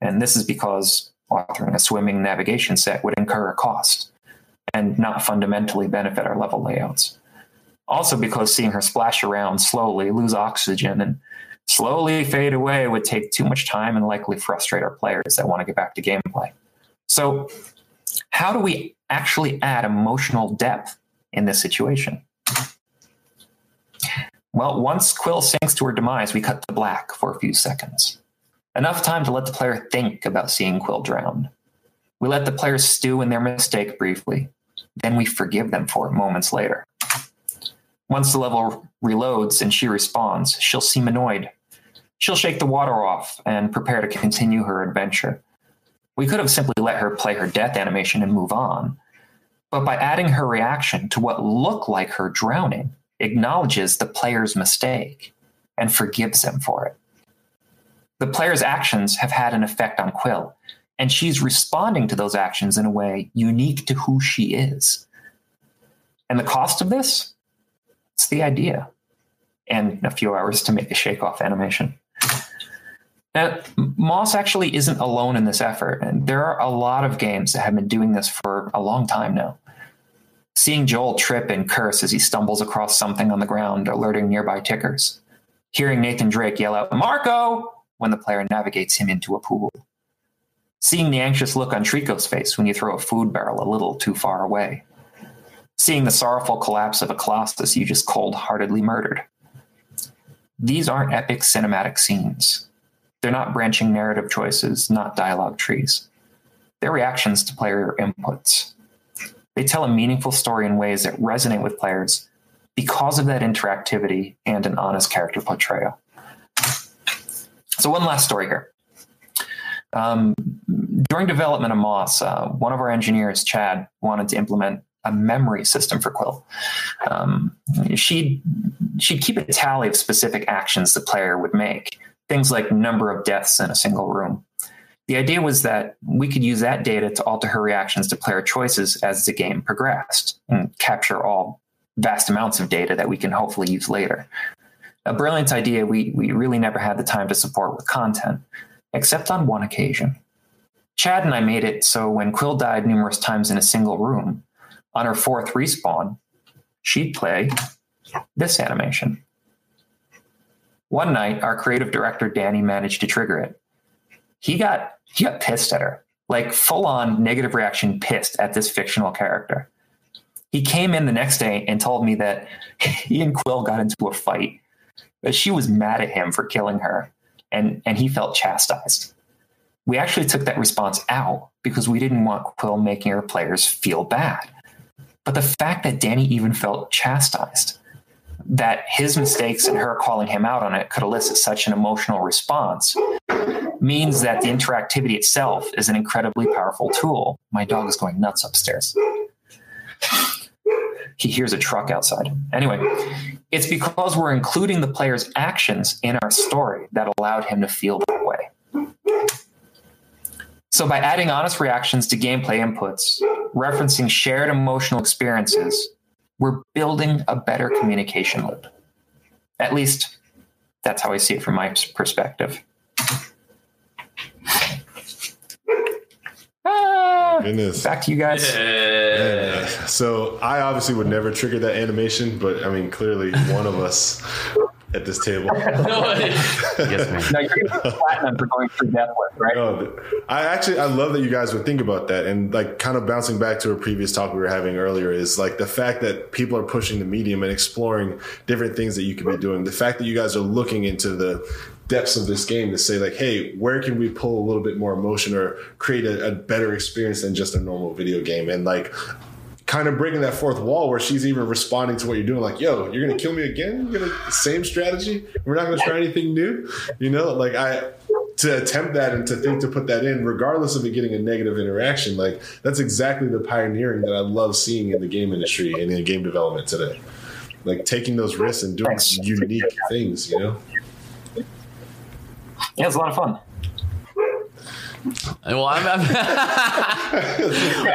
And this is because authoring a swimming navigation set would incur a cost and not fundamentally benefit our level layouts. Also, because seeing her splash around slowly, lose oxygen, and slowly fade away would take too much time and likely frustrate our players that want to get back to gameplay. So, how do we actually add emotional depth in this situation? Well, once Quill sinks to her demise, we cut to black for a few seconds. Enough time to let the player think about seeing Quill drown. We let the player stew in their mistake briefly, then we forgive them for it moments later. Once the level reloads and she respawns, she'll seem annoyed. She'll shake the water off and prepare to continue her adventure. We could have simply let her play her death animation and move on, but by adding her reaction to what looked like her drowning, acknowledges the player's mistake and forgives them for it. The player's actions have had an effect on Quill, and she's responding to those actions in a way unique to who she is. And the cost of this? It's the idea and a few hours to make a shake off animation. Now, Moss actually isn't alone in this effort, and there are a lot of games that have been doing this for a long time now. Seeing Joel trip and curse as he stumbles across something on the ground, alerting nearby clickers. Hearing Nathan Drake yell out, Marco! When the player navigates him into a pool. Seeing the anxious look on Trico's face when you throw a food barrel a little too far away. Seeing the sorrowful collapse of a Colossus you just cold heartedly murdered. These aren't epic cinematic scenes. They're not branching narrative choices, not dialogue trees. They're reactions to player inputs. They tell a meaningful story in ways that resonate with players because of that interactivity and an honest character portrayal. So, one last story here. Um, during development of Moss, uh, one of our engineers, Chad, wanted to implement a memory system for Quill. Um, she'd she'd keep a tally of specific actions the player would make, things like number of deaths in a single room. The idea was that we could use that data to alter her reactions to player choices as the game progressed and capture all vast amounts of data that we can hopefully use later. A brilliant idea we, we really never had the time to support with content, except on one occasion. Chad and I made it so when Quill died numerous times in a single room, on her fourth respawn, she'd play this animation. One night, our creative director Danny managed to trigger it. He got he got pissed at her, like full on negative reaction, pissed at this fictional character. He came in the next day and told me that he and Quill got into a fight, that she was mad at him for killing her, and and he felt chastised. We actually took that response out because we didn't want Quill making our players feel bad. But the fact that Danny even felt chastised, that his mistakes and her calling him out on it could elicit such an emotional response, means that the interactivity itself is an incredibly powerful tool. My dog is going nuts upstairs. He hears a truck outside. Anyway, it's because we're including the player's actions in our story that allowed him to feel that way. So, by adding honest reactions to gameplay inputs, referencing shared emotional experiences, we're building a better communication loop. At least that's how I see it from my perspective. Goodness. back to you guys. Yeah. So I obviously would never trigger that animation, but I mean, clearly one of us at this table. yes, man. No, you're going to platinum for going through death with, right? No, I actually I love that you guys would think about that and like kind of bouncing back to a previous talk we were having earlier is like the fact that people are pushing the medium and exploring different things that you could be doing. The fact that you guys are looking into the depths of this game to say like, hey, where can we pull a little bit more emotion or create a, a better experience than just a normal video game? And like kind of breaking that fourth wall where she's even responding to what you're doing, like, yo, you're gonna kill me again? You're gonna same strategy? We're not gonna try anything new? You know, like I to attempt that and to think to put that in, regardless of it getting a negative interaction, like that's exactly the pioneering that I love seeing in the game industry and in game development today. Like taking those risks and doing unique things, you know? Yeah, it's a lot of fun. Well, I'm, I'm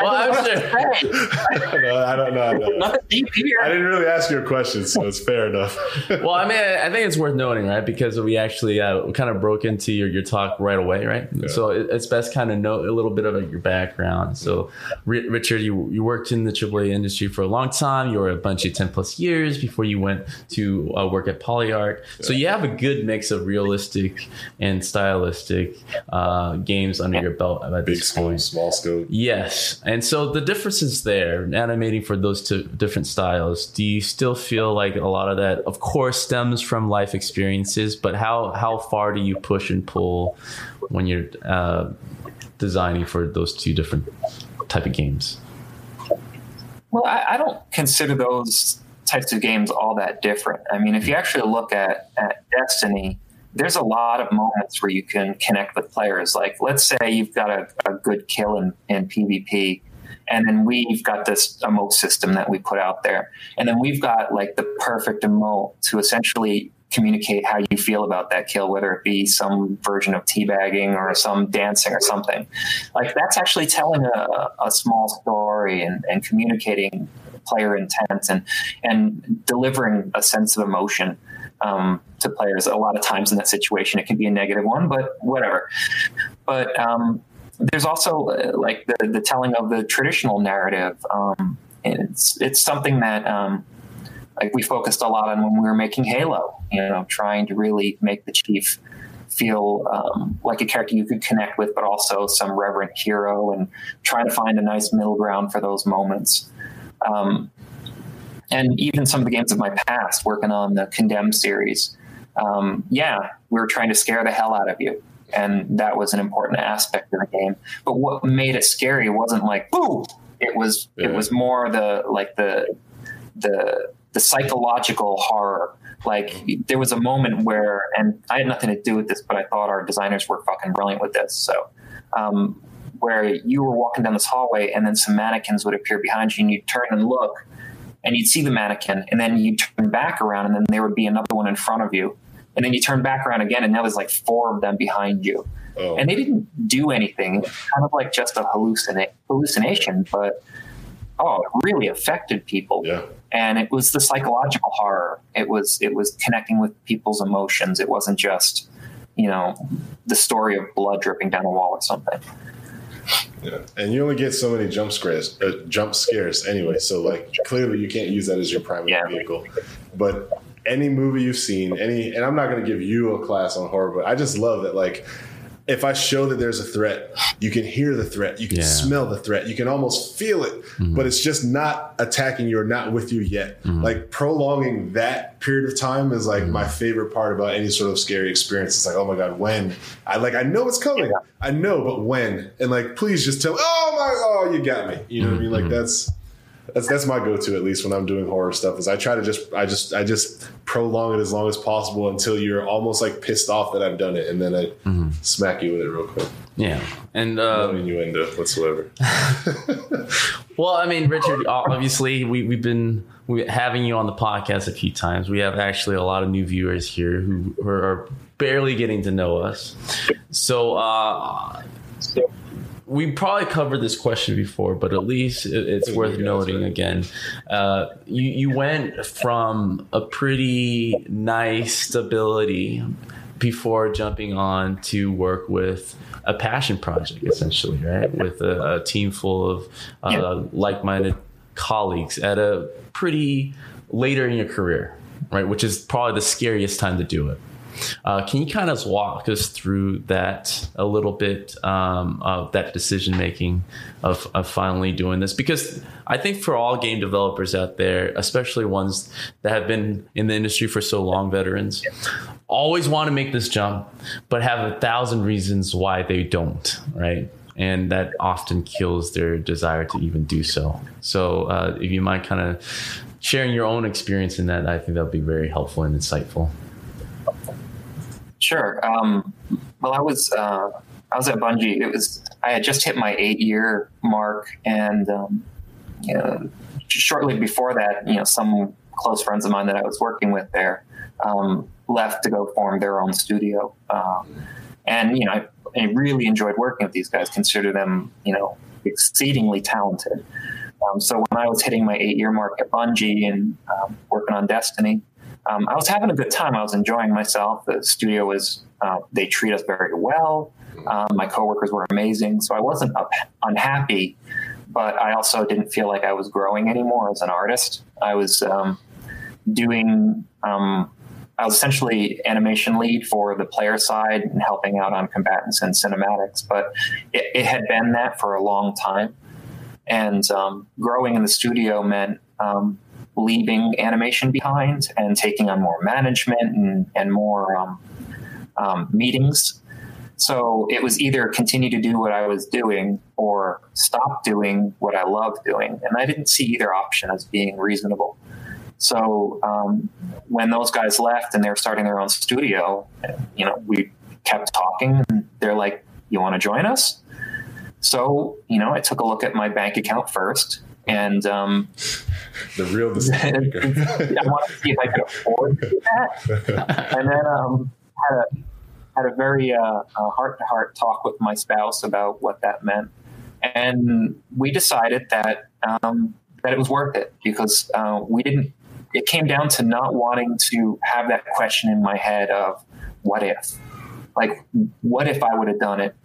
well, I'm sure. no, I don't know. I, don't know. Nothing deep here. I didn't really ask your a question, so it's fair enough. Well, I mean, I think it's worth noting, right? Because we actually uh, kind of broke into your, your talk right away, right? Yeah. So it, it's best kind of know a little bit of your background. So, R- Richard, you you worked in the AAA industry for a long time. You were a bunch of ten plus years before you went to uh, work at Polyarc. So you have a good mix of realistic and stylistic uh, games under your belt at Big this scope, point. small scope. Yes. And so the differences there, animating for those two different styles. Do you still feel like a lot of that, of course, stems from life experiences, but how, how far do you push and pull when you're uh, designing for those two different type of games? Well, I, I don't consider those types of games all that different. I mean, if you actually look at, at Destiny, there's a lot of moments where you can connect with players. Like, let's say you've got a, a good kill in, in PvP, and then we've got this emote system that we put out there. And then we've got like the perfect emote to essentially communicate how you feel about that kill, whether it be some version of teabagging or some dancing or something. Like, that's actually telling a, a small story and, and communicating player intent and, and delivering a sense of emotion um, to players. A lot of times in that situation, it can be a negative one, but whatever. But um, there's also uh, like the, the telling of the traditional narrative. Um, it's it's something that um, like we focused a lot on when we were making Halo. You know, trying to really make the chief feel um, like a character you could connect with, but also some reverent hero, and trying to find a nice middle ground for those moments. Um, and even some of the games of my past, working on the Condemned series, um, yeah, we were trying to scare the hell out of you. and that was an important aspect of the game. But what made it scary wasn't like boo. It was yeah. it was more the like the the the psychological horror. Like there was a moment where, and I had nothing to do with this, but I thought our designers were fucking brilliant with this. So, um, where you were walking down this hallway, and then some mannequins would appear behind you, and you'd turn and look, and you'd see the mannequin, and then you'd turn back around, and then there would be another one in front of you, and then you turn back around again, and now there's like four of them behind you, oh. and they didn't do anything. kind of like just a hallucina- hallucination, but oh, it really affected people. Yeah. And it was the psychological horror. It was it was connecting with people's emotions. It wasn't just you know the story of blood dripping down a wall or something. Yeah, and you only get so many jump scares, uh, jump scares anyway. So like clearly you can't use that as your primary yeah. vehicle. But any movie you've seen, any, and I'm not going to give you a class on horror, but I just love that like if I show that there's a threat, you can hear the threat, you can yeah. smell the threat, you can almost feel it, mm-hmm. but it's just not attacking you or not with you yet. Mm-hmm. Like prolonging that period of time is like mm-hmm. my favorite part about any sort of scary experience. It's like, oh my God, when? I like, I know it's coming. Yeah. I know, but when? And like, please just tell me, oh my, oh, you got me. You know what I mean? Like, mm-hmm. that's, that's that's my go-to at least when I'm doing horror stuff is I try to just I just I just prolong it as long as possible until you're almost like pissed off that I've done it and then I mm-hmm. smack you with it real quick. Yeah, and uh, no innuendo whatsoever. well, I mean, Richard, obviously we we've been we, having you on the podcast a few times. We have actually a lot of new viewers here who, who are barely getting to know us. So. uh we probably covered this question before, but at least it's worth noting again. Uh, you you went from a pretty nice stability before jumping on to work with a passion project, essentially, right? With a, a team full of uh, yeah. like-minded colleagues at a pretty later in your career, right? Which is probably the scariest time to do it. Uh, can you kind of walk us through that a little bit um, of that decision making of, of finally doing this? Because I think for all game developers out there, especially ones that have been in the industry for so long, veterans, always want to make this jump, but have a thousand reasons why they don't, right? and that often kills their desire to even do so. So, uh, if you mind kind of sharing your own experience in that, I think that would be very helpful and insightful. Sure. Um, well, I was uh, I was at Bungie. It was I had just hit my eight year mark, and um, you know, shortly before that, you know, some close friends of mine that I was working with there um, left to go form their own studio, um, and you know, I, I, really enjoyed working with these guys. Consider them, you know, exceedingly talented. Um, so when I was hitting my eight year mark at Bungie and um, working on Destiny um, I was having a good time. I was enjoying myself. The studio was, uh, they treat us very well. Um, my coworkers were amazing. So I wasn't up, unhappy, but I also didn't feel like I was growing anymore as an artist. I was um, doing, um, I was essentially animation lead for the player side and helping out on combatants and cinematics, but it, it had been that for a long time. And um, growing in the studio meant um, leaving animation behind and taking on more management and, and more um, um, meetings. So it was either continue to do what I was doing or stop doing what I loved doing. And I didn't see either option as being reasonable. So um, when those guys left and they were starting their own studio, you know, we kept talking and they're like, you want to join us? So, you know, I took a look at my bank account first and um, the real decision. I wanted to see if I could afford to do that, and then um, had a had a very heart to heart talk with my spouse about what that meant, and we decided that um, that it was worth it because uh, we didn't. It came down to not wanting to have that question in my head of what if, like what if I would have done it.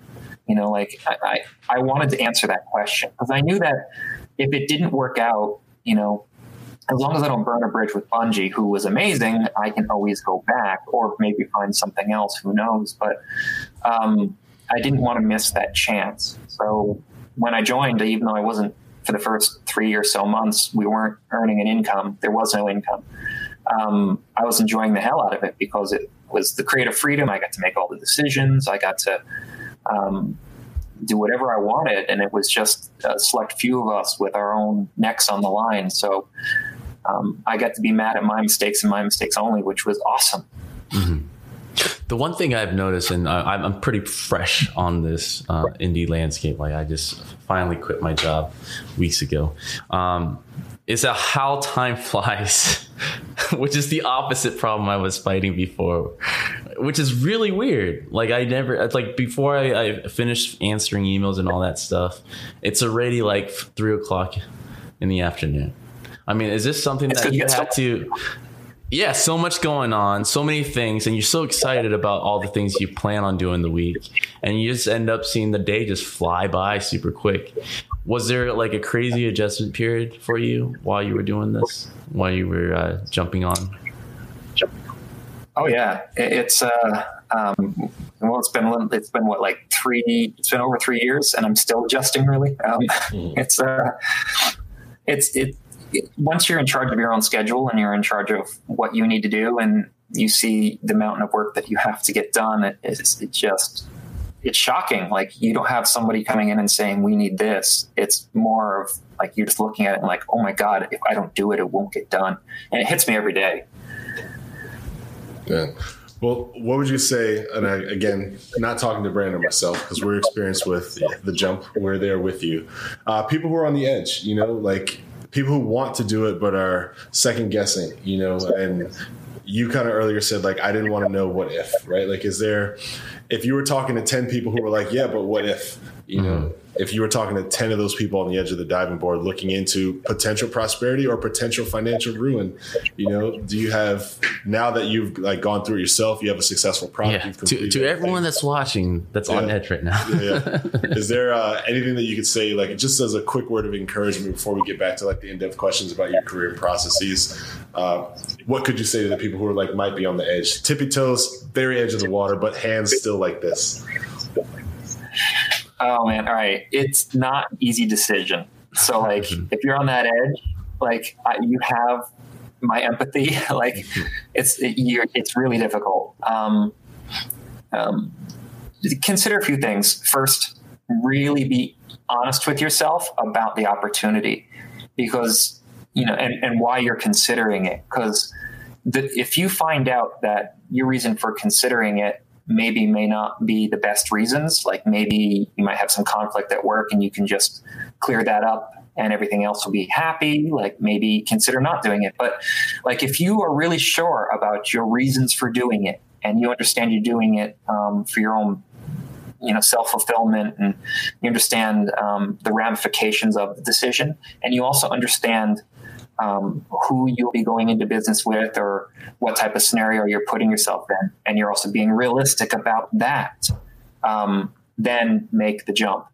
You know, like I, I, I wanted to answer that question because I knew that if it didn't work out, you know, as long as I don't burn a bridge with Bungie, who was amazing, I can always go back or maybe find something else. Who knows? But um, I didn't want to miss that chance. So when I joined, even though I wasn't for the first three or so months, we weren't earning an income. There was no income. Um, I was enjoying the hell out of it because it was the creative freedom. I got to make all the decisions. I got to um, do whatever I wanted, and it was just a select few of us with our own necks on the line. So um, I got to be mad at my mistakes and my mistakes only, which was awesome. Mm-hmm. The one thing I've noticed, and I, am pretty fresh on this uh, indie landscape, like I just finally quit my job weeks ago, um, is that how time flies, which is the opposite problem I was fighting before, which is really weird. Like I never, it's like before I, I finished answering emails and all that stuff, it's already like three o'clock in the afternoon. I mean, is this something that you had to? Yeah, so much going on, so many things, and you're so excited about all the things you plan on doing the week, and you just end up seeing the day just fly by super quick. Was there like a crazy adjustment period for you while you were doing this, while you were uh, jumping on? Oh yeah, it's uh, um, well, it's been it's been what like three, it's been over three years, and I'm still adjusting. Really, um, it's uh, it's it once you're in charge of your own schedule and you're in charge of what you need to do and you see the mountain of work that you have to get done it, it's it just it's shocking like you don't have somebody coming in and saying we need this it's more of like you're just looking at it and like oh my god if i don't do it it won't get done and it hits me every day yeah well, what would you say? And I, again, not talking to Brandon myself because we're experienced with the jump. We're there with you. Uh, people who are on the edge, you know, like people who want to do it but are second guessing, you know, and you kind of earlier said like I didn't want to know what if, right? Like is there if you were talking to 10 people who were like, "Yeah, but what if?" You know, mm-hmm. if you were talking to 10 of those people on the edge of the diving board looking into potential prosperity or potential financial ruin you know do you have now that you've like gone through it yourself you have a successful product yeah. to, to everyone that's watching that's yeah. on edge right now. Yeah, is there uh, anything that you could say like just as a quick word of encouragement before we get back to like the in-depth questions about your career processes uh, what could you say to the people who are like might be on the edge? Tippy toes very edge of the water but hands still like this Oh man, all right. It's not easy decision. So like, if you're on that edge, like I, you have my empathy. like, it's it, it's really difficult. Um, um, consider a few things. First, really be honest with yourself about the opportunity, because you know, and and why you're considering it. Because if you find out that your reason for considering it maybe may not be the best reasons. Like maybe you might have some conflict at work and you can just clear that up and everything else will be happy. Like maybe consider not doing it. But like if you are really sure about your reasons for doing it and you understand you're doing it um, for your own you know self fulfillment, and you understand um, the ramifications of the decision, and you also understand um, who you'll be going into business with or what type of scenario you're putting yourself in. And you're also being realistic about that. Um, then make the jump.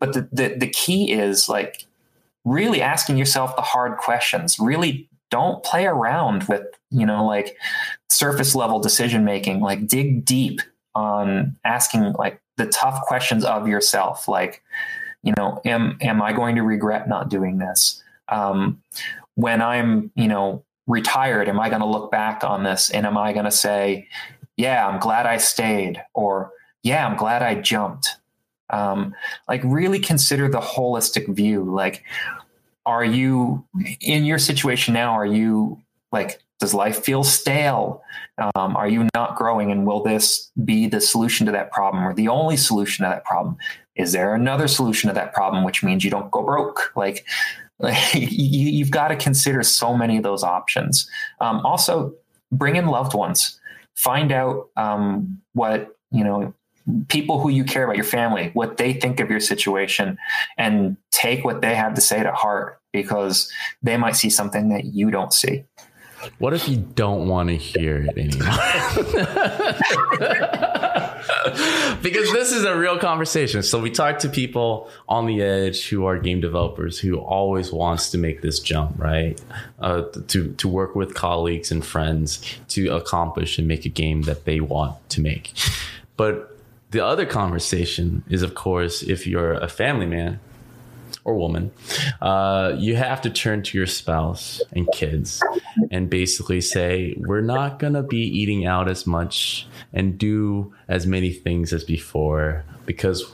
But the, the, the key is like really asking yourself the hard questions. Really don't play around with, you know, like surface level decision making. Like dig deep on asking like the tough questions of yourself. Like, you know, am am I going to regret not doing this? Um, when I'm, you know, retired, am I going to look back on this and am I going to say, yeah, I'm glad I stayed or yeah, I'm glad I jumped. Um, like really consider the holistic view. Like, are you in your situation now? Are you like, does life feel stale? Um, are you not growing? And will this be the solution to that problem or the only solution to that problem? Is there another solution to that problem, which means you don't go broke? Like, like, you, have got to consider so many of those options. Um, also, bring in loved ones. Find out um, what you know people who you care about, your family, what they think of your situation, and take what they have to say to heart because they might see something that you don't see. What if you don't want to hear it anymore? because this is a real conversation. So we talk to people on the edge who are game developers who always wants to make this jump, right? Uh, to to work with colleagues and friends to accomplish and make a game that they want to make. But the other conversation is, of course, if you're a family man or woman, uh, you have to turn to your spouse and kids and basically say, we're not going to be eating out as much and do as many things as before because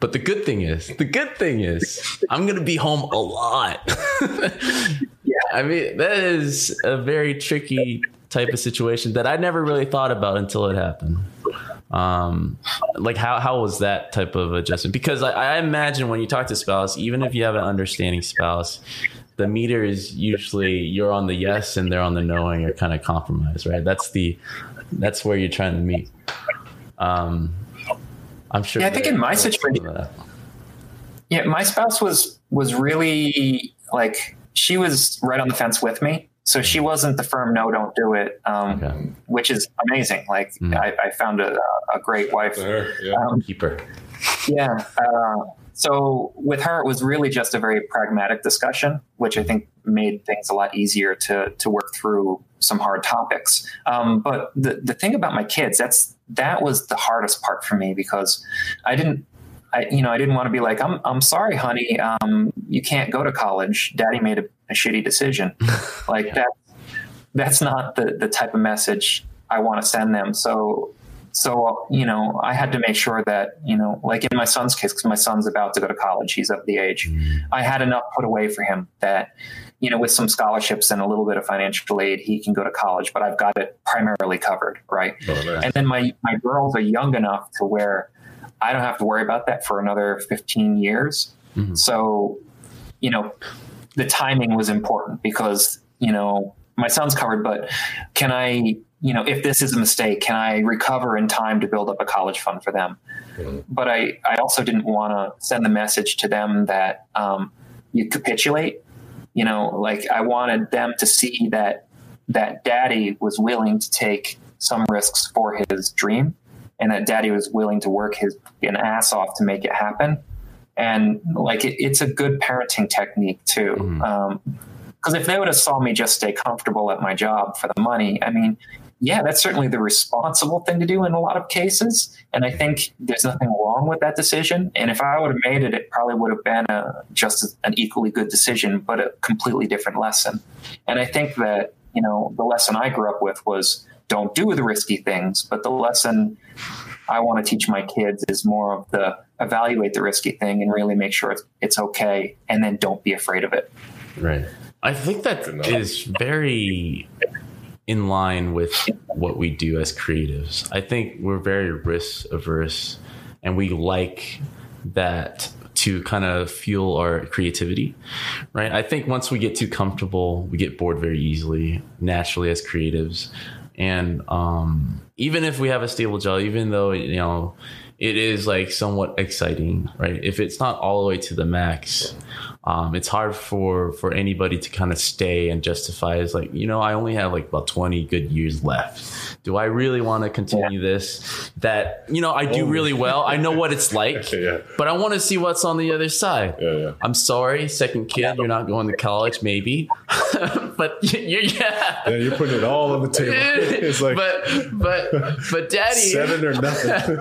but the good thing is, the good thing is, I'm gonna be home a lot. yeah. I mean, that is a very tricky type of situation that I never really thought about until it happened. Um, like how how was that type of adjustment? Because I, I imagine when you talk to spouse, even if you have an understanding spouse, the meter is usually you're on the yes and they're on the no, and you're kind of compromised, right? That's the that's where you're trying to meet. Um, I'm sure. Yeah, I think in my situation, yeah, my spouse was was really like she was right on the fence with me. So she wasn't the firm no, don't do it, um, okay. which is amazing. Like mm. I, I, found a, a great wife, yeah. um, keeper. Yeah. Uh, so with her, it was really just a very pragmatic discussion, which I think made things a lot easier to to work through some hard topics. Um, but the the thing about my kids, that's that was the hardest part for me because I didn't I, you know, I didn't want to be like, I'm, I'm sorry, honey, um, you can't go to college. Daddy made a, a shitty decision. like yeah. that, that's not the, the type of message I want to send them. So, so, you know, I had to make sure that, you know, like in my son's case, because my son's about to go to college, he's of the age, mm. I had enough put away for him that, you know, with some scholarships and a little bit of financial aid, he can go to college, but I've got it primarily covered. Right. Oh, and then my, my girls are young enough to where I don't have to worry about that for another 15 years. Mm-hmm. So, you know, the timing was important because, you know, my son's covered, but can I, you know, if this is a mistake, can I recover in time to build up a college fund for them? Mm-hmm. But I, I also didn't want to send the message to them that um, you capitulate. You know, like I wanted them to see that that daddy was willing to take some risks for his dream and that daddy was willing to work his an ass off to make it happen. And like it, it's a good parenting technique too. Mm. Um, because if they would have saw me just stay comfortable at my job for the money, I mean, yeah, that's certainly the responsible thing to do in a lot of cases. And I think there's nothing wrong with that decision. And if I would have made it, it probably would have been a, just an equally good decision, but a completely different lesson. And I think that, you know, the lesson I grew up with was don't do the risky things. But the lesson I want to teach my kids is more of the evaluate the risky thing and really make sure it's, it's okay, and then don't be afraid of it. Right. I think that is very in line with what we do as creatives. I think we're very risk averse and we like that to kind of fuel our creativity, right? I think once we get too comfortable, we get bored very easily, naturally as creatives and um, even if we have a stable job even though you know it is like somewhat exciting right? If it's not all the way to the max um, it's hard for for anybody to kind of stay and justify as like you know i only have like about 20 good years left. Do i really want to continue yeah. this? That you know i do oh. really well. I know what it's like yeah. but i want to see what's on the other side. Yeah, i'm sorry second kid you're not going to college maybe. But you're yeah. yeah you're putting it all on the table. It's like but but but daddy seven or nothing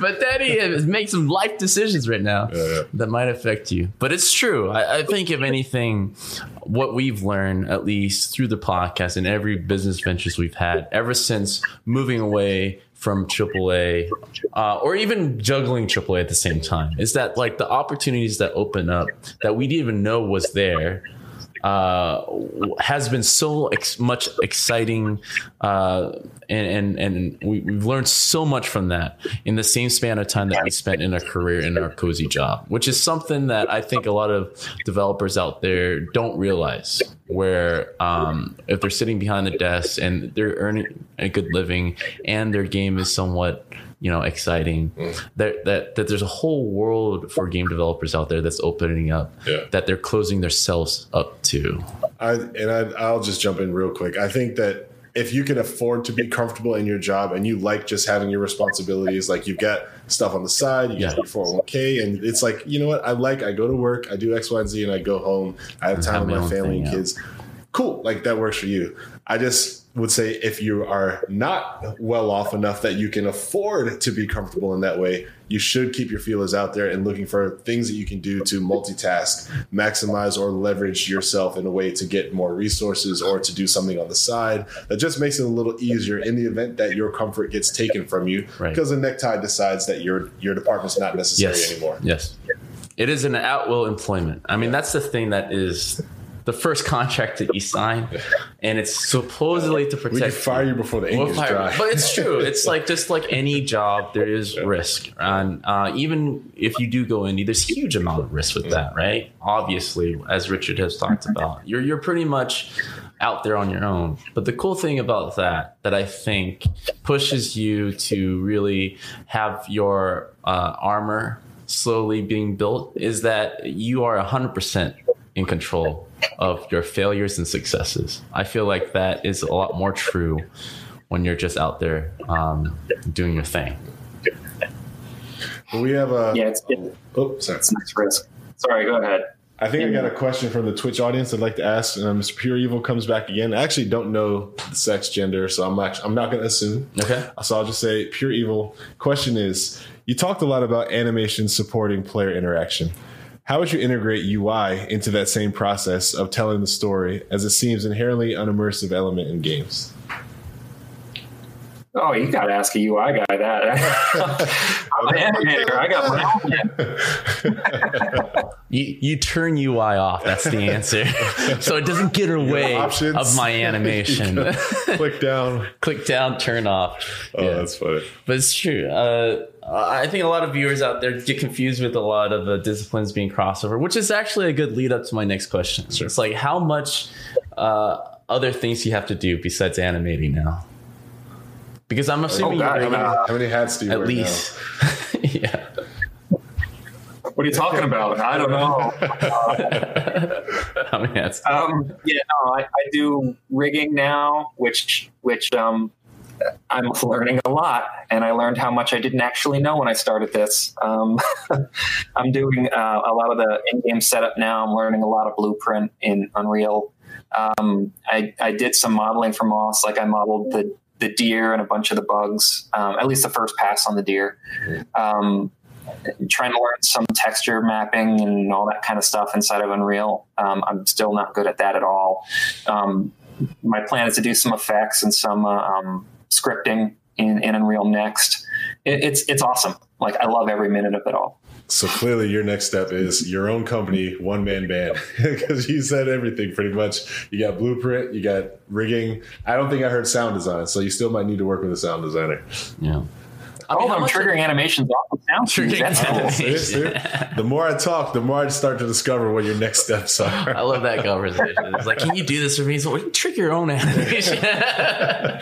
but daddy is making some life decisions right now that might affect you. But it's true I, I think if anything, what we've learned, at least through the podcast and every business ventures we've had ever since moving away from AAA, uh, or even juggling AAA at the same time, is that like the opportunities that open up that we didn't even know was there uh, has been so ex- much exciting, uh, and and, and we, have learned so much from that in the same span of time that we spent in our career in our cozy job, which is something that I think a lot of developers out there don't realize. Where um, if they're sitting behind the desk and they're earning a good living and their game is somewhat you know exciting mm. that, that that there's a whole world for game developers out there that's opening up yeah. that they're closing themselves up to I, and I, i'll just jump in real quick i think that if you can afford to be comfortable in your job and you like just having your responsibilities, like you've got stuff on the side, you get your 401k, and it's like, you know what, I like, I go to work, I do X, Y, and Z, and I go home, I have time with my family and kids. Cool, like that works for you. I just would say if you are not well off enough that you can afford to be comfortable in that way, you should keep your feelers out there and looking for things that you can do to multitask, maximize or leverage yourself in a way to get more resources or to do something on the side that just makes it a little easier in the event that your comfort gets taken from you Right. because the necktie decides that your your department's not necessary yes. anymore. Yes. It is an at will employment. I mean, that's the thing that is the first contract that you sign, and it's supposedly to protect. We can fire you before the ink We'll is dry. But it's true. It's like just like any job, there is risk, and uh, even if you do go indie, there's huge amount of risk with that, right? Obviously, as Richard has talked about, you're you're pretty much out there on your own. But the cool thing about that, that I think pushes you to really have your uh, armor slowly being built, is that you are 100% in control of your failures and successes. I feel like that is a lot more true when you're just out there um, doing your thing. But we have a. Yeah, it's, it's, Oh, sorry. it's nice risk. Sorry, go ahead. I think I got a question from the Twitch audience I'd like to ask. Um, Mr. Pure Evil comes back again. I actually don't know the sex, gender, so I'm actually, I'm not going to assume. Okay. So I'll just say Pure Evil. Question is, you talked a lot about animation supporting player interaction. How would you integrate UI into that same process of telling the story, as it seems inherently unimmersive element in games? Oh, you got to ask a UI guy that. I'm an. I got my. You, you turn UI off. That's the answer. so it doesn't get away of my animation. Click down. Click down, turn off. Oh, Yeah. that's funny. But it's true. Uh, I think a lot of viewers out there get confused with a lot of uh, disciplines being crossover, which is actually a good lead up to my next question. It's like how much uh, other things you have to do besides animating now? Because I'm assuming Oh, God, you're uh, How many hats do you at wear least, yeah. What are you talking about? I don't know. I mean, that's Um, yeah, no, I, I do rigging now, which which um, I'm learning a lot, and I learned how much I didn't actually know when I started this. Um, I'm doing uh, a lot of the in-game setup now. I'm learning a lot of blueprint in Unreal. Um, I, I did some modeling for Moss, like I modeled the the deer and a bunch of the bugs, um, at least the first pass on the deer. Um, trying to learn some texture mapping and all that kind of stuff inside of Unreal. Um, I'm still not good at that at all. Um, my plan is to do some effects and some uh, um, scripting in, in Unreal next. It, it's it's awesome. Like I love every minute of it all. So clearly, your next step is your own company, one man band, because you said everything pretty much. You got blueprint, you got rigging. I don't think I heard sound design, so you still might need to work with a sound designer. yeah. I oh, how I'm much- triggering animations off of sound cues. Triggering That's cool. Oh, see, see? The more I talk, the more I start to discover what your next steps are. I love that conversation. It's like, can you do this for me? So, well, trick your own animation.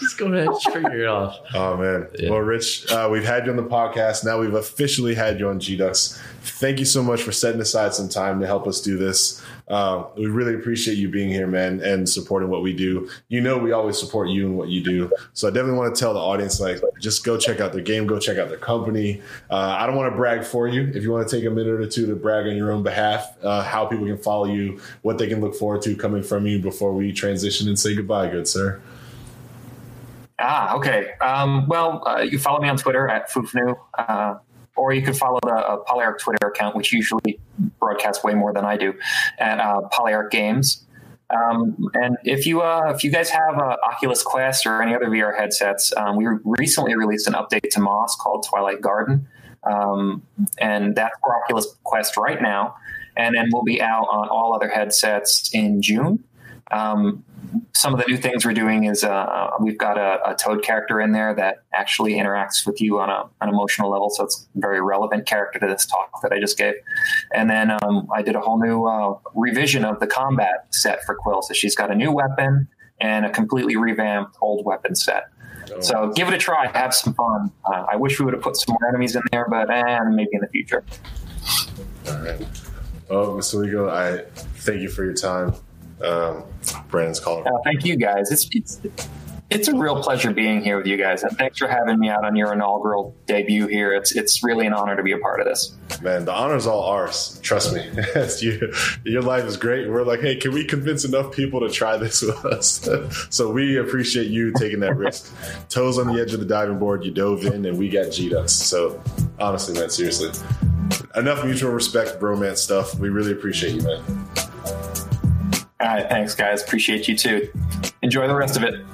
Just go ahead, and trigger it off. Oh man! Yeah. Well, Rich, uh, we've had you on the podcast. Now we've officially had you on GDucks. Thank you so much for setting aside some time to help us do this. Um, we really appreciate you being here, man, and supporting what we do. You know, we always support you and what you do. So I definitely want to tell the audience, like, just go check out their game, go check out their company. Uh, I don't want to brag for you. If you want to take a minute or two to brag on your own behalf, uh, how people can follow you, what they can look forward to coming from you before we transition and say goodbye, good sir. Ah, okay. Um, well, uh, you follow me on Twitter at Fufnu, uh, or you could follow the uh, Polyarc Twitter account, which usually broadcasts way more than I do, at uh, Games. Um, and if you uh, if you guys have uh, Oculus Quest or any other VR headsets, um, we recently released an update to Moss called Twilight Garden, um, and that's for Oculus Quest right now, and then we'll be out on all other headsets in June. Um, some of the new things we're doing is uh, we've got a, a Toad character in there that actually interacts with you on a, an emotional level, so it's a very relevant character to this talk that I just gave. And then um, I did a whole new uh, revision of the combat set for Quill, so she's got a new weapon and a completely revamped old weapon set. So give it a try, have some fun. Uh, I wish we would have put some more enemies in there, but eh, maybe in the future. All right. Oh, Mr. Lico, I thank you for your time. Um, Brandon's calling. Uh, thank you guys. It's, it's it's a real pleasure being here with you guys, and thanks for having me out on your inaugural debut here. It's it's really an honor to be a part of this. Man, the honor's all ours. Trust me. you, your life is great. We're like, hey, can we convince enough people to try this with us? so we appreciate you taking that risk. Toes on the edge of the diving board, you dove in, and we got G us. So honestly, man, seriously, enough mutual respect, bromance stuff. We really appreciate you, man. All right, thanks, guys. Appreciate you too. Enjoy the rest of it.